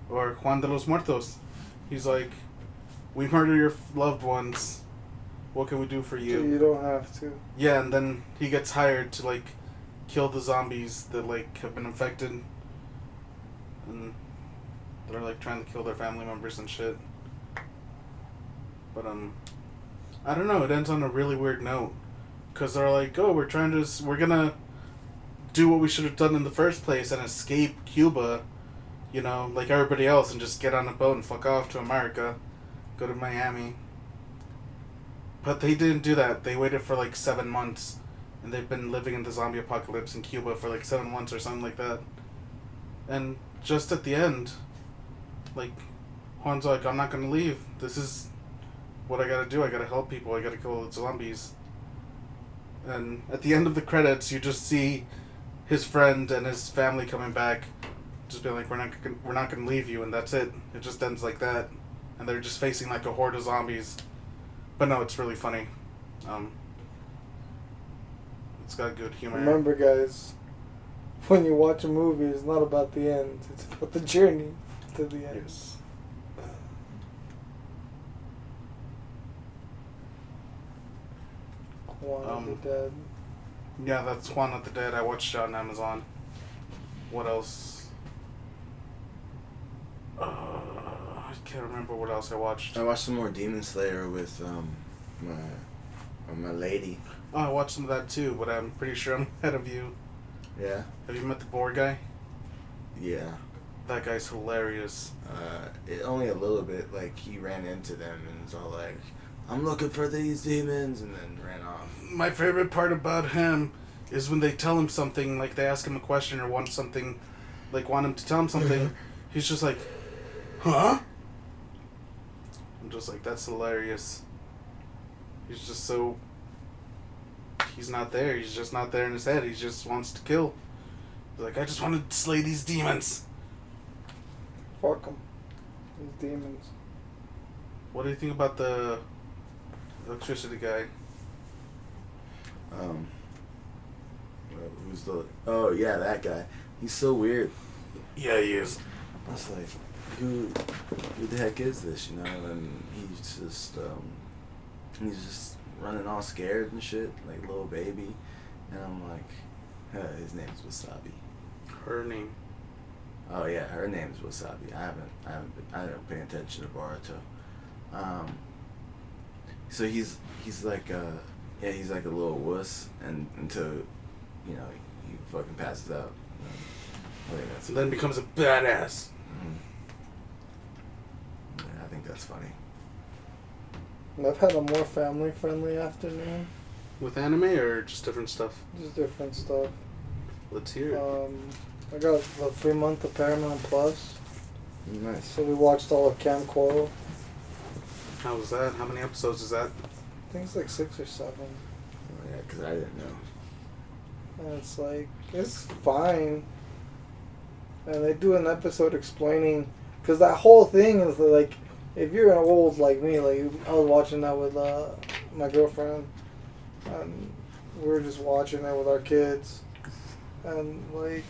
or Juan de los Muertos. He's like, "We murder your loved ones. What can we do for you, you?" don't have to. Yeah, and then he gets hired to like kill the zombies that like have been infected, and they're like trying to kill their family members and shit. But um, I don't know. It ends on a really weird note, because they're like, "Oh, we're trying to, we're gonna do what we should have done in the first place and escape Cuba, you know, like everybody else, and just get on a boat and fuck off to America, go to Miami." But they didn't do that. They waited for like seven months and they've been living in the zombie apocalypse in Cuba for like seven months or something like that. And just at the end, like Juan's like, I'm not gonna leave. This is what I gotta do. I gotta help people. I gotta kill the zombies. And at the end of the credits, you just see his friend and his family coming back, just being like, "We're not, gonna, we're not gonna leave you," and that's it. It just ends like that, and they're just facing like a horde of zombies. But no, it's really funny. Um, it's got good humor. Remember, guys, when you watch a movie, it's not about the end; it's about the journey to the end. Yes. One Um, of the dead. Yeah, that's Juan of the Dead. I watched it on Amazon. What else? Uh, I can't remember what else I watched. I watched some more Demon Slayer with um my uh, my lady. Oh, I watched some of that too, but I'm pretty sure I'm ahead of you. Yeah. Have you met the boar guy? Yeah. That guy's hilarious. Uh, it, only a little bit. Like he ran into them and was all like, "I'm looking for these demons," and then ran off. My favorite part about him is when they tell him something, like they ask him a question or want something, like want him to tell him something. Uh-huh. he's just like, huh? I'm just like, that's hilarious. He's just so. He's not there. He's just not there in his head. He just wants to kill. He's like, I just want to slay these demons. Fuck them. These demons. What do you think about the electricity guy? Um. Who's the? Oh yeah, that guy. He's so weird. Yeah, he is. I was like, who, who the heck is this? You know, and he's just, um, he's just running all scared and shit, like little baby, and I'm like, uh, his name's Wasabi. Her name. Oh yeah, her name's Wasabi. I haven't, I haven't, been, I don't pay attention to Boruto. Um, so he's, he's like, uh, yeah, he's like a little wuss, and until, you know, he fucking passes out. I think that's And then becomes a badass. Mhm. Yeah, I think that's funny. I've had a more family friendly afternoon. With anime or just different stuff? Just different stuff. Let's hear it. Um, I got the free month of Paramount Plus, Nice. so we watched all of Kamp Koral. How was that? How many episodes is that? I think it's like six or seven. Oh, yeah, because I didn't know. And it's like, it's fine. And they do an episode explaining, because that whole thing is like, if you're old like me, like I was watching that with uh, my girlfriend, and we were just watching it with our kids, and like,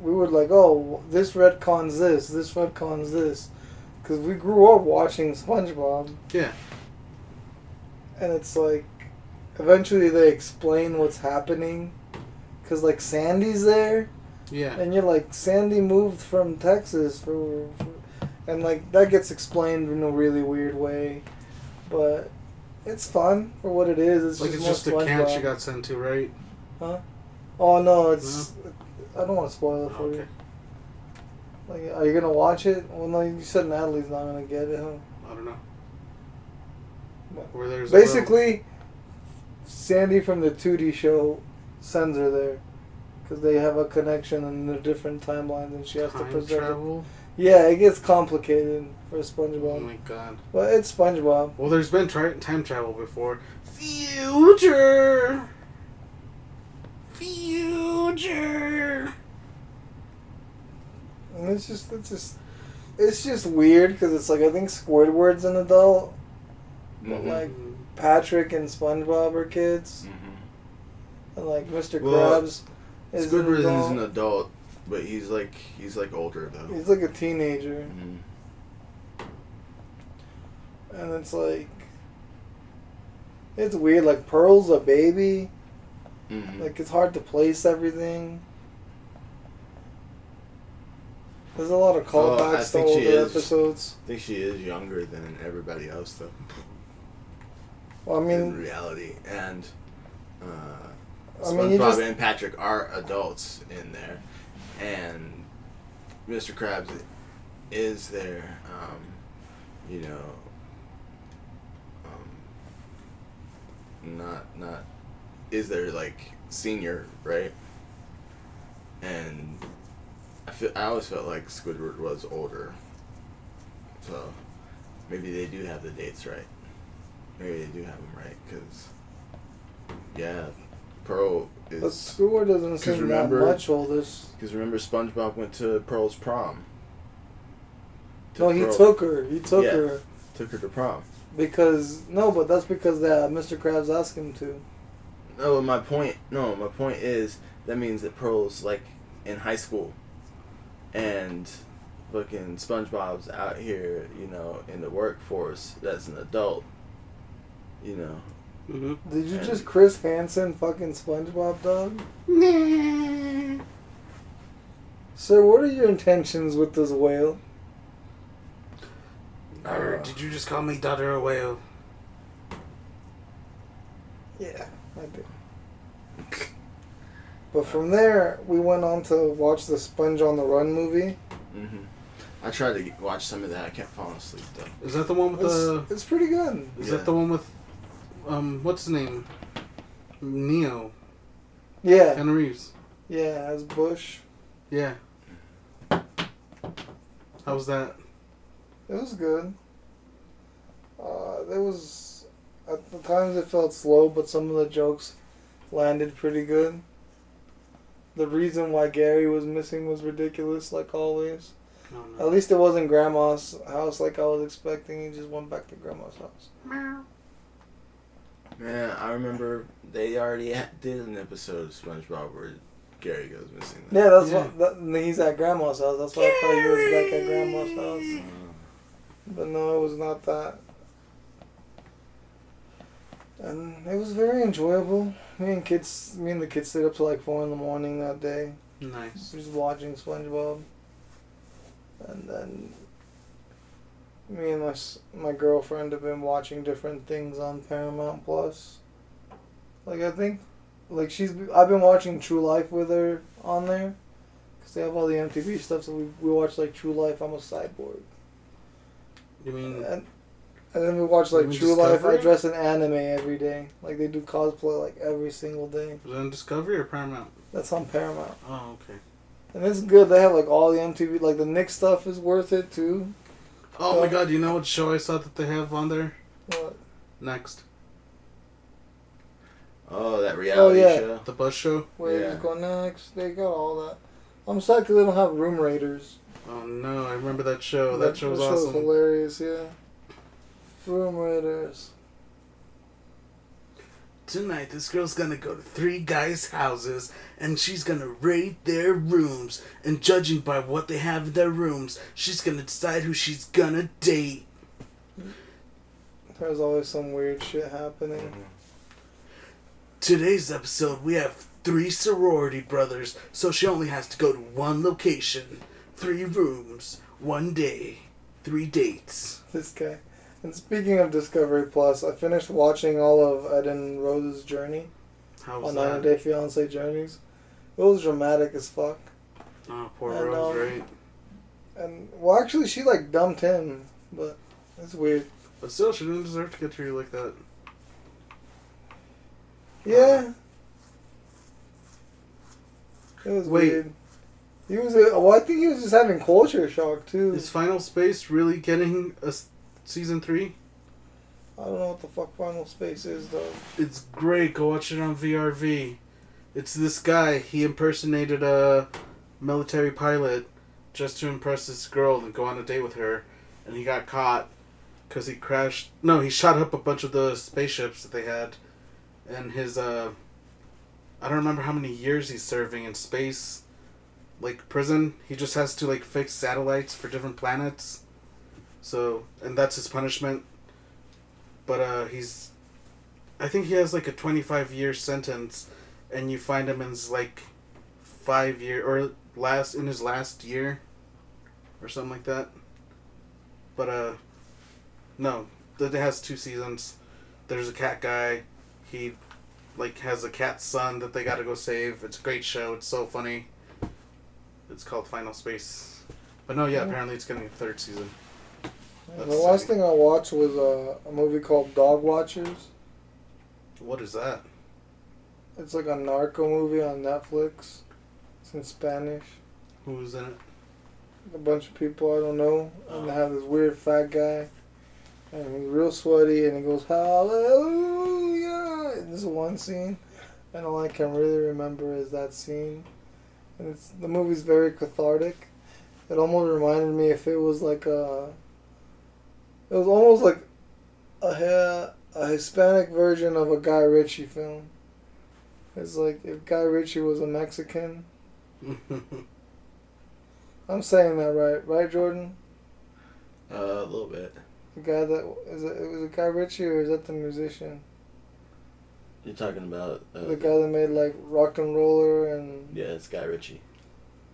we would like, oh, this retcons this, this retcons this, because we grew up watching SpongeBob, Yeah. and it's like eventually they explain what's happening because like sandy's there Yeah. and you're like sandy moved from texas for, for and like that gets explained in a really weird way but it's fun for what it is it's just like just it's just a camp she got sent to, right? huh oh no it's i don't want to spoil it for oh, Okay. you like are you gonna watch it well no you said natalie's not gonna get it huh I don't know. Where there's Basically, Sandy from the 2D show sends her there because they have a connection in a different timeline and she has to time preserve it. travel. Yeah, it gets complicated for SpongeBob. Oh my god. But it's SpongeBob. Well, there's been tri- time travel before. Future. Future. And it's just, it's just, it's just weird because it's like I think Squidward's an adult, but Mhm. like Patrick and SpongeBob are kids, Mhm. and like Mr. Well, Krabs is an Squidward is adult. an adult, but he's like he's like older though. He's like a teenager. Mhm. and it's like it's weird like pearl's a baby Mhm. like it's hard to place everything there's a lot of Oh, callbacks to older is. episodes I think she is younger than everybody else though. well i mean, in reality, and uh, I mean, SpongeBob just- and Patrick are adults in there, and Mr. Krabs is there. Um, you know, um, not not is their like senior, right? And I feel I always felt like Squidward was older. So maybe they do have the dates right. Maybe they do have them right because yeah, Pearl But is Squidward doesn't seem that remember- much older. because remember SpongeBob went to Pearl's prom. No, he Pearl- took her. He took Yeah. her took her to prom. because no, but that's because that uh, Mr. Krabs asked him to. No, my point. No, my point is that means that Pearl's like in high school, and fucking SpongeBob's out here, you know, in the workforce. That's an adult. You know. Mm-hmm. Did you And- just Chris Hansen fucking SpongeBob dog? Sir, what are your intentions with this whale? Or did you just call me daughter a whale? Yeah, I do. But from there, we went on to watch the Sponge on the Run movie. hmm I tried to watch some of that. I kept falling asleep though. Is that the one with It's, the? it's pretty good. Is Yeah. that the one with, um, what's his name? Neo. Yeah, Keanu Reeves. yeah, as Bush. Yeah. How was that? It was good. Uh, there was at the times it felt slow, but some of the jokes landed pretty good. The reason why Gary was missing was ridiculous, like always. No, At least it wasn't Grandma's house like I was expecting. He just went back to Grandma's house. Man, I remember they already did an episode of SpongeBob where Gary goes missing. Yeah, that's Yeah. what. That, he's at Grandma's house. That's why I thought he was back at Grandma's house. But no, it was not that. And it was very enjoyable. Me and kids, me and the kids stayed up till like four in the morning that day, Nice. just watching SpongeBob. And then me and my my girlfriend have been watching different things on Paramount Plus. Like I think, like she's I've been watching True Life with her on there, cause they have all the MTV stuff. So we we watch like True Life. I'm a cyborg. You mean And, and then we watch like You True Life. I dress in anime every day. Like they do cosplay like every single day. was that on Discovery or Paramount? That's on Paramount. Oh, okay. And it's good. They have like all the MTV. Like the Nick stuff is worth it too. Oh my God! You know what show I saw that they have on there What? next? Oh, that oh, reality yeah. show. The Bus Show. Where you Yeah. just go next? They got all that. I'm sad because they don't have Room Raiders. Oh no! I remember that show. That, show was show's awesome. hilarious. Yeah. Room Raiders. Tonight, this girl's gonna go to three guys' houses and she's gonna raid their rooms. And judging by what they have in their rooms, she's gonna decide who she's gonna date. There's always some weird shit happening. Mhm. Today's episode, we have three sorority brothers, so she only has to go to one location, three rooms, one day, three dates. This guy. And speaking of Discovery Plus, I finished watching all of Ed and Rose's journey How was on 90 that? Day Fiance Journeys. It was dramatic as fuck. Oh, poor And, Rose, um, right? And well, actually, she like dumped him, but it's weird. But still, she didn't deserve to get treated like that. Yeah. It was Wait. weird. He was. uh, Well, I think he was just having culture shock too. Is Final Space really getting a season three? I don't know what the fuck Final Space is though. It's great. Go watch it on VRV. It's this guy. He impersonated a military pilot just to impress this girl and go on a date with her, and he got caught because he crashed. No, he shot up a bunch of the spaceships that they had, and his uh, I don't remember how many years he's serving in space, like prison. He just has to like fix satellites for different planets. So, and that's his punishment. But uh, he's I think he has like a 25 year sentence, and you find him in his like five year or last in his last year, or something like that. But uh, no, it has two seasons. There's a cat guy. He like has a cat son that they got to go save. It's a great show. It's so funny. It's called Final Space. But no, yeah, Oh. apparently it's getting a third season. The last sick. thing I watched was uh, a movie called Dog Watchers. What is that? It's like a narco movie on Netflix. It's in Spanish. Who's in it? A bunch of people I don't know, and they have this weird fat guy, and he's real sweaty, and he goes Hallelujah. And this is one scene, and all I can really remember is that scene, and it's the movie's very cathartic. It almost reminded me if it was like a. It was almost like a a Hispanic version of a Guy Ritchie film. It's like if Guy Ritchie was a Mexican. I'm saying that right, right, Jordan? Uh, a little bit. The guy that is it, was it Guy Ritchie or is that the musician? You're talking about uh, The guy that made like RocknRolla and Yeah, it's Guy Ritchie.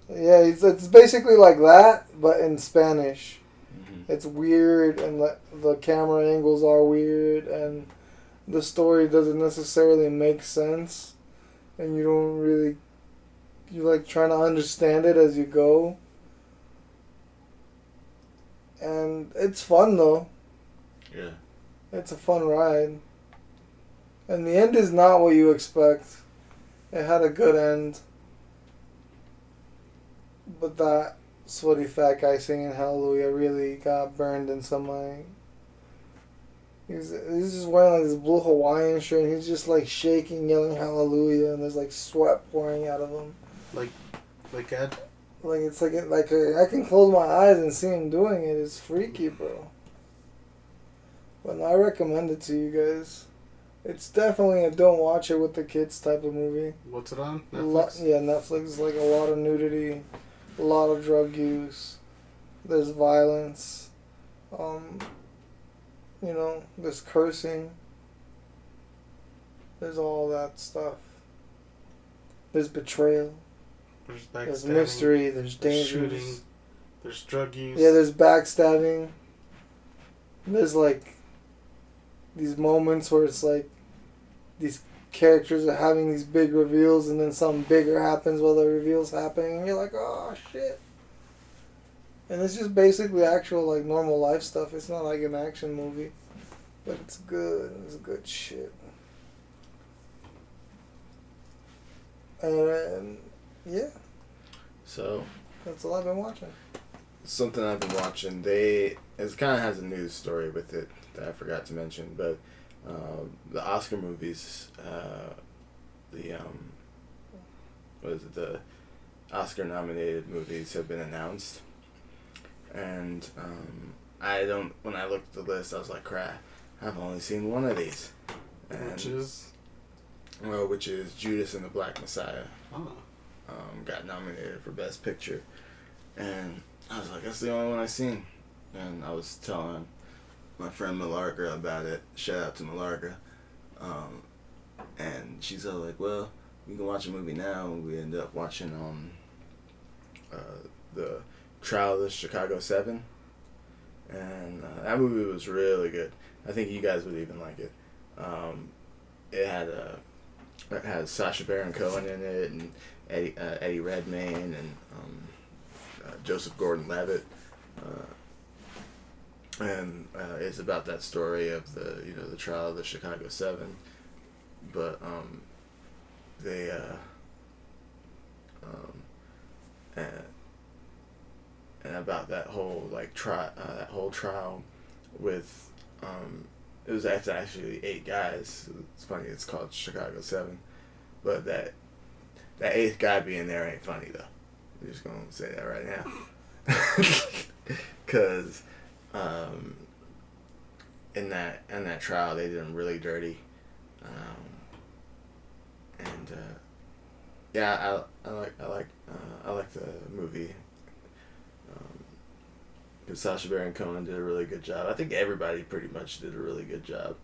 yeah, it's it's basically like that but in Spanish. Mm-hmm. It's weird and the the camera angles are weird and the story doesn't necessarily make sense and you don't really you like trying to understand it as you go. And it's fun though. Yeah. It's a fun ride. And the end is not what you expect. It had a good end. But that sweaty fat guy singing Hallelujah really got burned in some like. He's, he's just wearing like this blue Hawaiian shirt and he's just like shaking, yelling Hallelujah, and there's like sweat pouring out of him. like like Ed? Like it's like like uh, I can close my eyes and see him doing it. It's freaky, bro. But I recommend it to you guys. It's definitely a don't watch it with the kids type of movie. What's it on? A Netflix? yeah, Netflix is like a lot of nudity, a lot of drug use. There's violence. Um, you know, there's cursing. There's all that stuff. There's betrayal. There's There's mystery. There's There's danger. shooting. There's drug use. Yeah, there's backstabbing. There's like these moments where it's like these characters are having these big reveals and then something bigger happens while the reveal's happening and you're like, oh shit. And it's just basically actual like normal life stuff. It's not like an action movie. But it's good. It's good shit. And um, yeah, So that's all I've been watching. something I've been watching. They it kind of has a news story with it that I forgot to mention, but um, the Oscar movies, uh, the um, what is it? The Oscar nominated movies have been announced, and um, I don't. When I looked at the list, I was like, crap. I've only seen one of these, and Which is. well, which is Judas and the Black Messiah Oh. um, got nominated for Best Picture, and I was like, "That's the only one I've seen." And I was telling my friend Malarga about it. Shout out to Malarga, um, and she's all like, "Well, we can watch a movie now." And we end up watching um, uh, the Trial of Chicago Seven, and uh, that movie was really good. I think you guys would even like it. Um, it had a it has Sacha Baron Cohen in it, and Eddie, uh, Eddie Redmayne, and um, uh, Joseph Gordon-Levitt, uh, and uh, it's about that story of the you know the trial of the Chicago Seven, but um, they uh, um, and, and about that whole like tri- uh, that whole trial with um, it was actually actually eight guys. It's funny. It's called Chicago Seven, but that that eighth guy being there ain't funny though. I'm just gonna say that right now, because um, in that in that trial they did him really dirty, um, and uh, yeah, I, I like I like uh, I like the movie. Um, because Sacha Baron Cohen did a really good job. I think everybody pretty much did a really good job.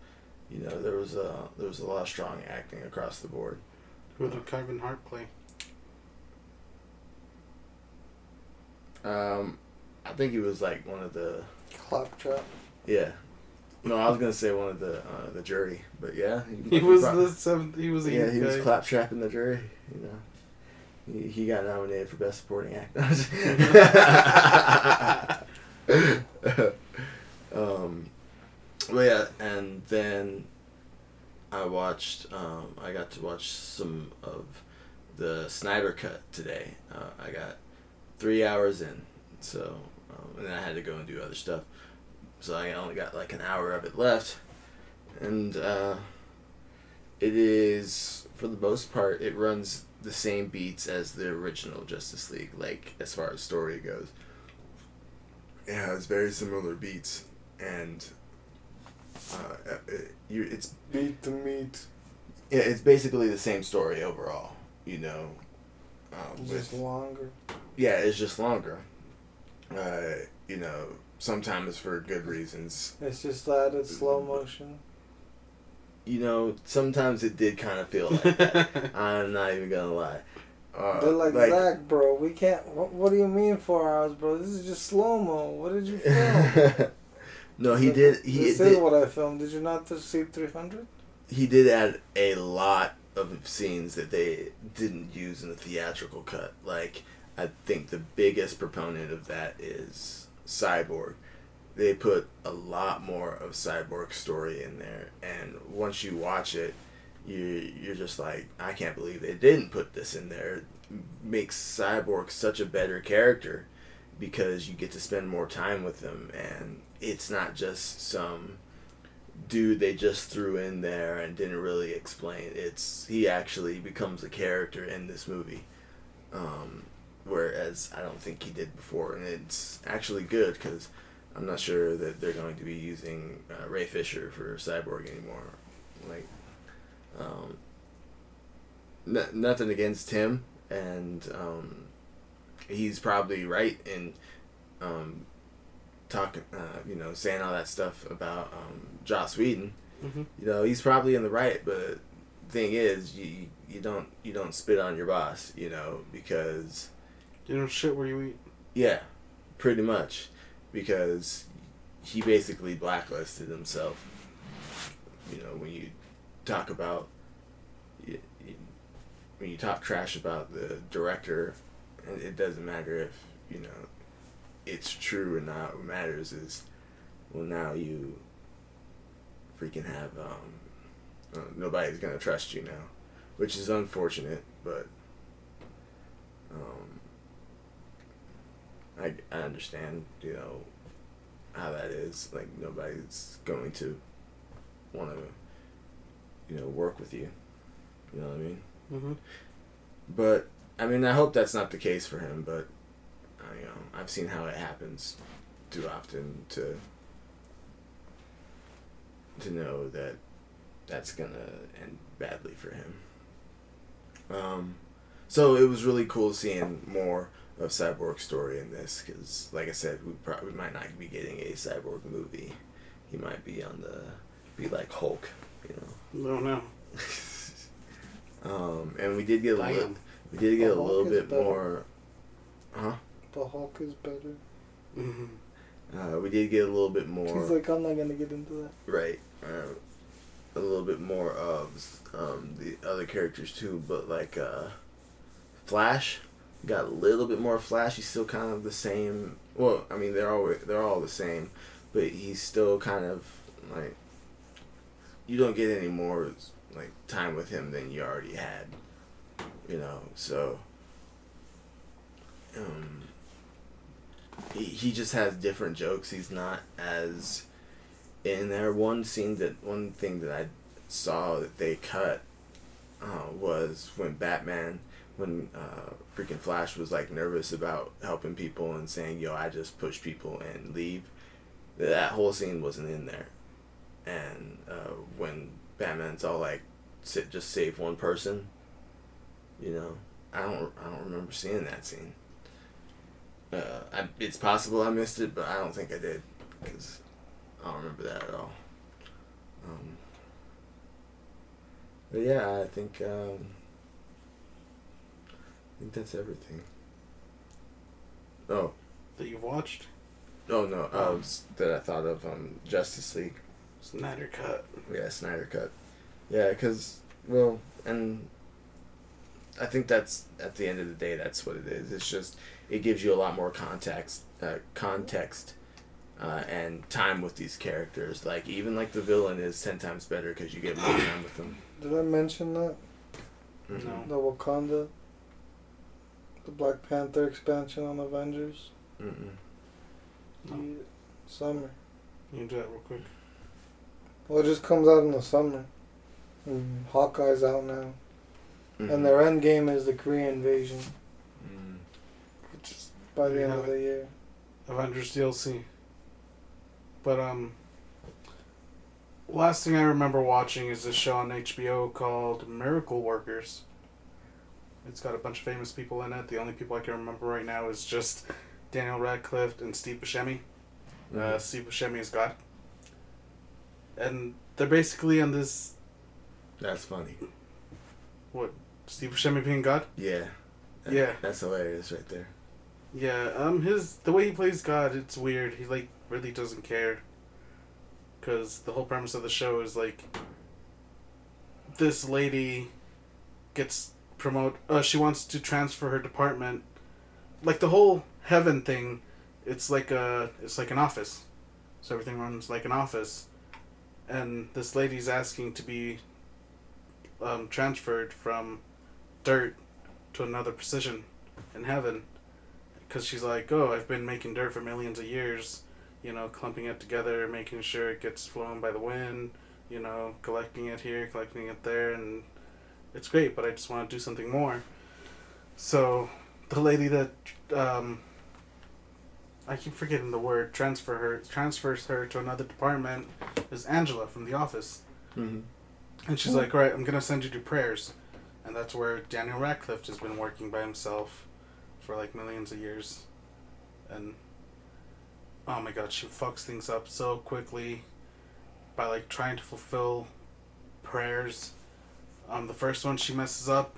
You know, there was a there was a lot of strong acting across the board. Who did Kevin Hart play? Um, I think he was like one of the Claptrap. yeah. No, I was gonna say one of the uh, the jury, but yeah, He was the seventh. He was the yeah he was guy. claptrap in the jury. You know, he, he got nominated for best supporting actor. um, well, yeah, and then I watched. Um, I got to watch some of the Snyder cut today. Uh, I got three hours in, so um, and then I had to go and do other stuff. So I only got like an hour of it left, and uh, it is for the most part it runs the same beats as the original Justice League, like as far as story goes. It has very similar beats, and uh, it, you, it's Beat the meat. yeah, it's basically the same story overall. You know, um, Just with longer. yeah, it's just longer. Uh, you know, sometimes for good reasons. It's just that it's slow motion. You know, sometimes it did kind of feel like that. I'm not even gonna lie. Uh, They're like, Zach, bro, we can't. What, what do you mean four hours, bro? This is just slow mo. What did you film? no, he did. He this did. is what I filmed. Did you not just see 300? he did add a lot of scenes that they didn't use in the theatrical cut. Like, I think the biggest proponent of that is Cyborg. They put a lot more of Cyborg's story in there, and once you watch it, you you're just like, I can't believe they didn't put this in there. It makes Cyborg such a better character because you get to spend more time with him, and it's not just some dude they just threw in there and didn't really explain. It's he actually becomes a character in this movie, um, whereas I don't think he did before, and it's actually good because I'm not sure that they're going to be using uh, Ray Fisher for Cyborg anymore. Like, um, n- nothing against him, and um, he's probably right in um, talking, uh, you know, saying all that stuff about um, Joss Whedon. Mhm. You know, he's probably in the right, but thing is, you you don't you don't spit on your boss, you know, because You know shit where you eat. yeah, pretty much, because he basically blacklisted himself. You know, when you talk about, when you talk trash about the director, it doesn't matter if you know it's true or not. What matters is, well, now you freaking have um, uh, nobody's gonna trust you now, which is unfortunate, but um, I I understand, you know, how that is. Like nobody's going to want to, you know, work with you. You know what I mean? Mm-hmm. But I mean, I hope that's not the case for him. But I, you know, I've seen how it happens too often to to know that that's gonna end badly for him. Um, so it was really cool seeing more of Cyborg's story in this because, like I said, we probably might not be getting a Cyborg movie. He might be on the be like Hulk, you know. No, no. Um, and we did get a little, we did get a The Hulk little is bit more, huh? The Hulk is better. Mm-hmm. Uh, we did get a little bit more. He's like, I'm not gonna get into that. right uh, a little bit more of um, the other characters too but like uh, flash got a little bit more flash he's still kind of the same. Well i mean they're all they're all the same but he's still kind of like you don't get any more like time with him than you already had you know so um he, he just has different jokes. He's not as in there. One scene that one thing that i saw that they cut uh, was when batman when uh, freaking flash was like nervous about helping people and saying yo i just push people and leave that whole scene wasn't in there and uh, when batman's all like sit just save one person you know i don't i don't remember seeing that scene uh, I, it's possible i missed it but i don't think i did because I don't remember that at all. Um, but yeah, I think um, think that's everything. Oh, That you've watched. oh no, um, s- that I thought of um, Justice League. Snyder cut. Yeah, Snyder cut. Yeah, because well, and I think that's at the end of the day, that's what it is. It's just it gives you a lot more context, uh, context uh, and time with these characters. Like even like the villain is ten times better because you get more time with them. Did I mention that? Mhm. No. The Wakanda, the Black Panther expansion on Avengers. Mm-mm. No. Yeah, summer. You can do that real quick. Well, it just comes out in the summer. And Hawkeye's out now, Mhm. and their end game is the Korean invasion, Mm. which is by the end of the year. Avengers DLC. But um last thing I remember watching is this show on HBO called Miracle Workers. It's got a bunch of famous people in it. The only people I can remember right now is just Daniel Radcliffe and Steve Buscemi. Uh, Mhm. Steve Buscemi is God. And they're basically on this That's funny. What? Steve Buscemi being God. Yeah. That- Yeah. That's hilarious right there. Yeah, um, his the way he plays God, it's weird. He like really doesn't care. Cause the whole premise of the show is like, this lady gets promote. Uh, she wants to transfer her department. Like the whole heaven thing, it's like a it's like an office, so everything runs like an office, and this lady's asking to be um, transferred from dirt to another position in heaven because she's like, oh, I've been making dirt for millions of years, you know, clumping it together, making sure it gets flown by the wind, you know, collecting it here, collecting it there, and it's great, but I just want to do something more. So, the lady that, um, I keep forgetting the word, transfer her, transfers her to another department is Angela from The Office. Mm-hmm. And she's like, right, I'm going to send you to prayers. And that's where Daniel Radcliffe has been working by himself for like millions of years. And oh my god, she fucks things up so quickly by like trying to fulfill prayers. Um, the first one she messes up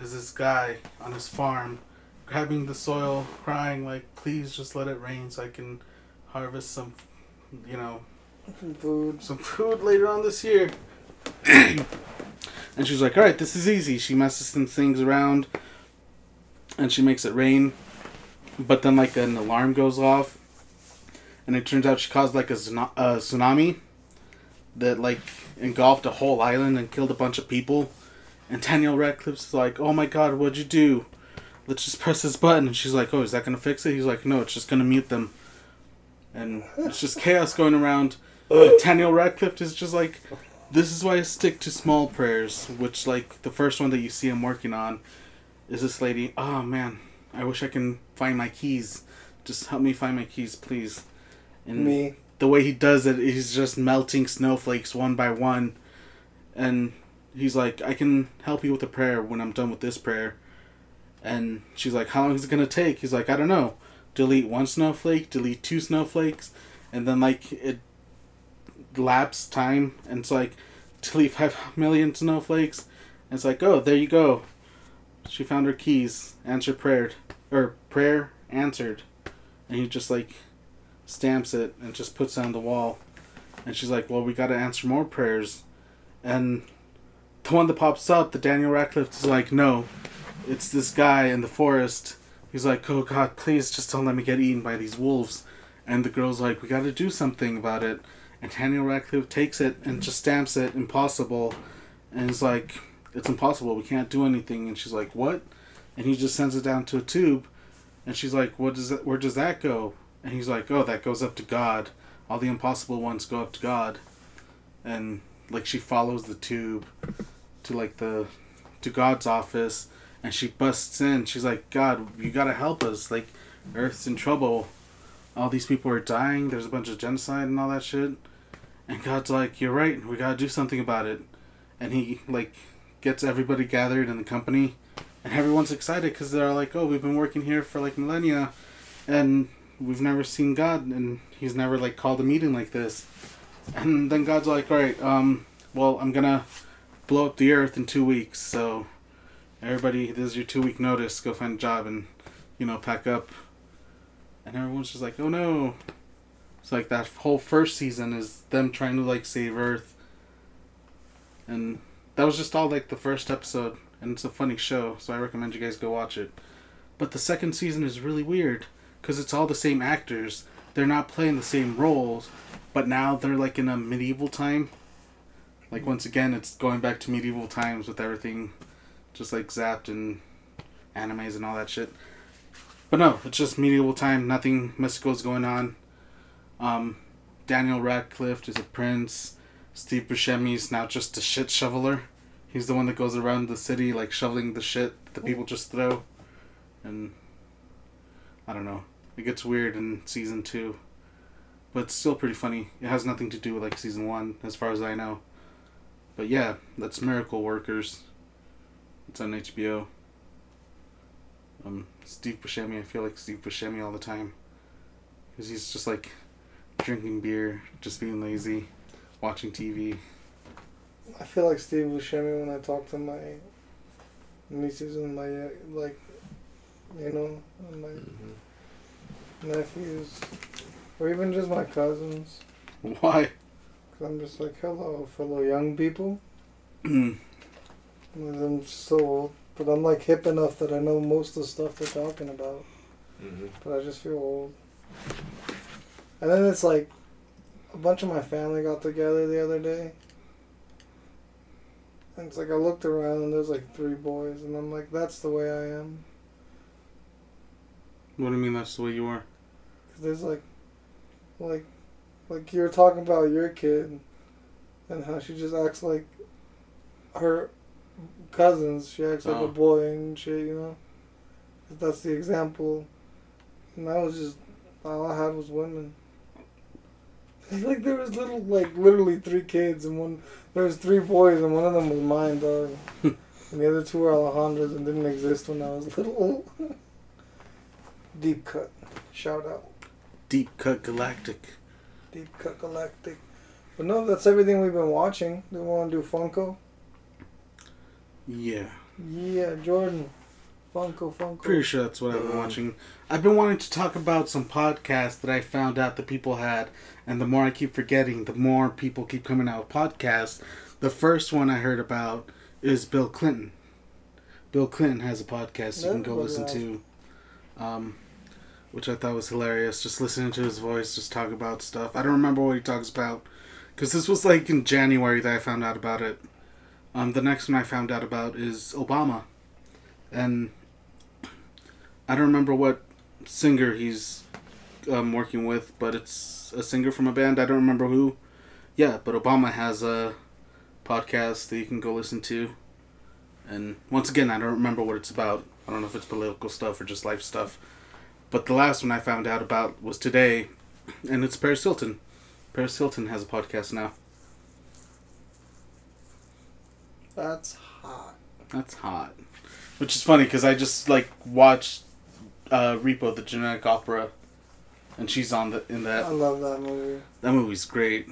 is this guy on his farm grabbing the soil, crying like, please just let it rain so I can harvest some, you know, Some food. some food later on this year. and she's like, all right, this is easy. She messes some things around and she makes it rain. But then, like, an alarm goes off. And it turns out she caused, like, a, tsuno- a tsunami that, like, engulfed a whole island and killed a bunch of people. And Daniel Radcliffe's like, oh my god, what'd you do? Let's just press this button. And she's like, oh, is that to fix it? He's like, no, it's just to mute them. And it's just chaos going around. And Daniel Radcliffe is just like, this is why I stick to small prayers, which like the first one that you see him working on is this lady. Oh man, I wish I can find my keys. Just help me find my keys, please. And Me. The way he does it, he's just melting snowflakes one by one, and he's like, "I can help you with a prayer when I'm done with this prayer." And she's like, "How long is it gonna take?" He's like, "I don't know. Delete one snowflake, delete two snowflakes, and then like it lapse time, and it's like delete five million snowflakes. And it's like, oh, there you go. She found her keys. Answer prayer, or prayer answered, and he just like stamps it and just puts it on the wall. And she's like, well, we got to answer more prayers, and the one that pops up, the Daniel Radcliffe is like, no, it's this guy in the forest. He's like, oh God, please just don't let me get eaten by these wolves. And the girl's like, we got to do something about it. And Daniel Radcliffe takes it and just stamps it impossible. And it's like, it's impossible. We can't do anything. And she's like, what? And he just sends it down to a tube. And she's like, what does that, where does that go? And he's like, oh, that goes up to God. All the impossible ones go up to God. And like she follows the tube to like the to God's office and she busts in. She's like, God, you gotta help us. Like, Earth's in trouble. All these people are dying. There's a bunch of genocide and all that shit. And God's like, You're right. We gotta do something about it. And he like gets everybody gathered in the company, and everyone's excited because they're like, Oh, we've been working here for like millennia, and we've never seen God, and He's never like called a meeting like this. And then God's like, All right, um, well, I'm gonna blow up the Earth in two weeks, so everybody, this is your two week notice. Go find a job and you know pack up. And everyone's just like, Oh no. It's like that whole first season is them trying to like save Earth. And that was just all like the first episode, and it's a funny show, so I recommend you guys go watch it. But the second season is really weird because it's all the same actors, they're not playing the same roles, but now they're like in a medieval time. Like once again, it's going back to medieval times with everything, just like zapped and animes and all that shit. But no, it's just medieval time. Nothing mystical is going on. Um, Daniel Radcliffe is a prince. Steve Buscemi's now just a shit shoveler. He's the one that goes around the city like shoveling the shit that people just throw. And I don't know. It gets weird in season two. But it's still pretty funny. It has nothing to do with like season one, as far as I know. But yeah, that's Miracle Workers. It's on HBO. Um, Steve Buscemi, I feel like Steve Buscemi all the time. Because he's just like drinking beer, just being lazy, watching TV. I feel like Steve Buscemi when I talk to my nieces and my uh, like, you know, my Mm-hmm. Nephews, or even just my cousins. Why? Cause I'm just like, hello, fellow young people. Mm. And I'm so old, but I'm like hip enough that I know most of the stuff they're talking about. Mm-hmm. But I just feel old. And then it's like, a bunch of my family got together the other day. And it's like I looked around and there's like three boys, and I'm like, that's the way I am. What do you mean that's the way you are? Cause there's like, like, like you were talking about your kid, and how she just acts like her cousins. She acts like Oh. a boy and shit, you know. That's the example. And I was just all I had was women. Like there was little, like literally three kids, and one there was three boys, and one of them was mine, dog. and the other two were Alejandra's and didn't exist when I was little. Deep cut, shout out. Deep Cut Galactic. Deep Cut Galactic. But no, that's everything we've been watching. Do we want to do Funko? Yeah. Yeah, Jordan. Funko, Funko. Pretty sure that's what I've been watching. I've been wanting to talk about some podcasts that I found out that people had, and the more I keep forgetting, the more people keep coming out with podcasts. The first one I heard about is Bill Clinton. Bill Clinton has a podcast you can go listen to, um, which I thought was hilarious. Just listening to his voice, just talk about stuff. I don't remember what he talks about, because this was like in January that I found out about it. Um, the next one I found out about is Obama, and I don't remember what singer he's um, working with, but it's a singer from a band. I don't remember who. Yeah, but Obama has a podcast that you can go listen to. And once again, I don't remember what it's about. I don't know if it's political stuff or just life stuff. But the last one I found out about was today, and it's Paris Hilton. Paris Hilton has a podcast now. That's hot. That's hot. Which is funny because I just like watched uh, Repo the Genetic Opera, and she's on the in that. I love that movie. That movie's great.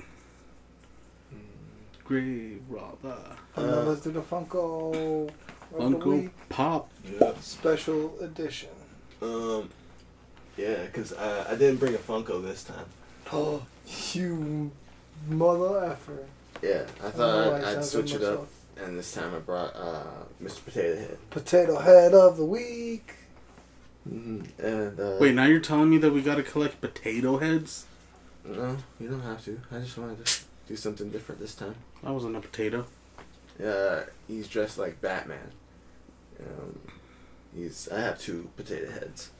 Great, brother. And now Uh, let's do the Funko. Funko Pop. Yeah. Special edition. Um. Yeah, cause I, I didn't bring a Funko this time. Oh, you mother effer. Yeah, I I thought don't know why I I'd, I'd switch it up, myself. and this time I brought uh, Mr. Potato Head. Potato head of the week. Mm-hmm. And uh, Wait, now you're telling me that we gotta collect potato heads? no, you don't have to. I just wanted to do something different this time. I wasn't a potato. Uh, he's dressed like Batman. Um, he's. I have two potato heads.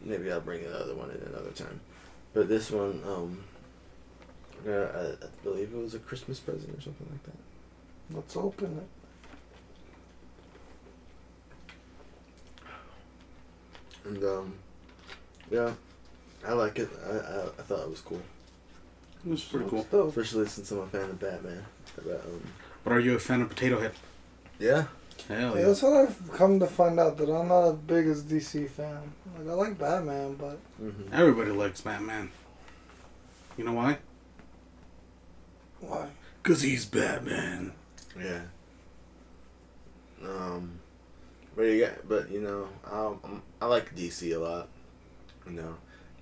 But maybe I'll bring another one in another time. But this one, um, uh, I, I believe it was a Christmas present or something like that. Let's open it. And um, yeah, I like it. I, I, I thought it was cool, It was pretty cool. Dope. especially since I'm a fan of Batman. But, um, But are you a fan of Potato Head? yeah, Hell Yeah, yeah. that's what I've come to find out that I'm not as big as DC fan. Like I like Batman, but mm-hmm. Everybody likes Batman. You know why? why? Cause he's Batman. yeah. Um, but you got, but you know, um, I like DC a lot. You know,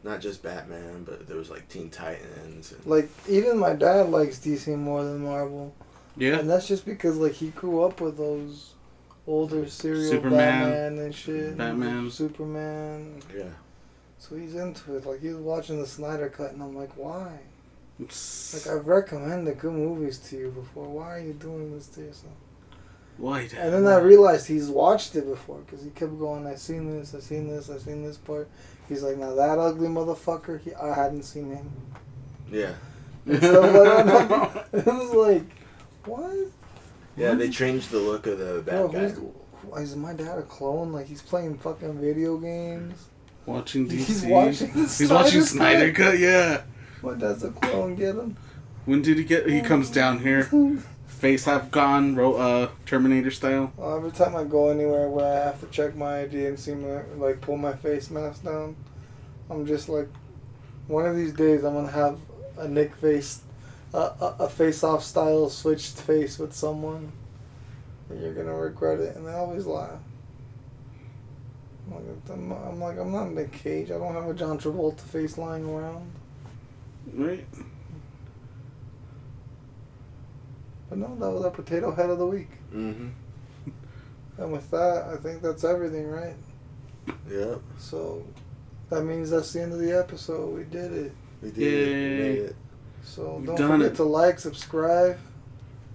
not just Batman, but there was like Teen Titans. And, Like even my dad likes DC more than Marvel, Yeah. and that's just because like he grew up with those older serial Superman, Batman and shit. Batman. Superman. yeah, So he's into it. Like he's watching the Snyder Cut, and I'm like, why? Like Like, I've recommended good movies to you before. Why are you doing this to yourself? Why? And then I realized he's watched it before because he kept going. I seen this. I seen this. I seen this part. He's like, now that ugly motherfucker. He, I hadn't seen him. Yeah. And stuff like that. it was like, what? Yeah, they changed the look of the Bro, bad guy. who's, why is my dad a clone? Like he's playing fucking video games. watching DC. He's watching the He's watching Snyder Snyder Cut. Yeah. My dad's a clone. Get him. When did he get? He comes down here, face half gone, ro- uh, Terminator style. Uh, every time I go anywhere where I have to check my ID and see my like pull my face mask down, I'm just like, one of these days I'm gonna have a Nick face, a a, a face off style switched face with someone, and you're gonna regret it. And they always laugh. I'm like, I'm, I'm like, I'm not Nick Cage. I don't have a John Travolta face lying around. Right. But no, that was our potato head of the week. Mm-hmm. And with that, I think that's everything, right? Yep. So that means that's the end of the episode. We did it. We did it. We Yay. made it. So don't forget it. to like, subscribe,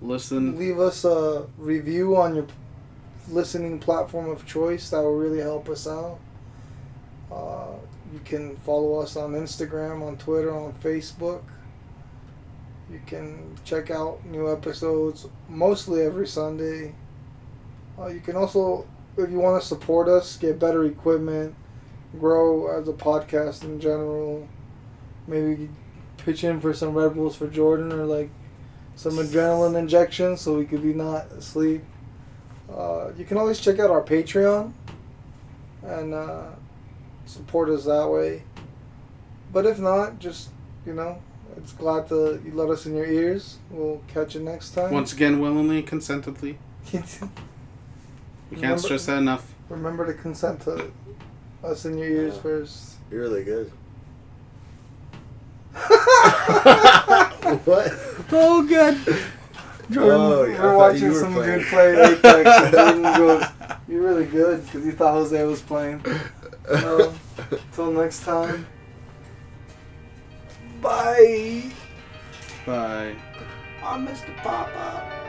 Listen. leave us a review on your listening platform of choice. That will really help us out. Uh, you can follow us on Instagram, on Twitter, on Facebook. You can check out new episodes mostly every Sunday. Uh, you can also, if you want to support us, get better equipment, grow as a podcast in general. Maybe pitch in for some Red Bulls for Jordan or like some adrenaline injections so we could be not asleep. Uh, you can always check out our Patreon and uh, support us that way. But if not, just you know, it's glad to you let us in your ears. We'll catch you next time. Once again, willingly, and consentedly. We can't Remember- stress that enough. Remember to consent to us in your ears Yeah. first. You're really good. What? Oh, good. Jordan, Oh, I we're watching you were some playing. good play Apex, and Jordan goes, "You're really good," because he thought Jose was playing. Well, Till next time. Bye. Bye. I'm Mr. Papa.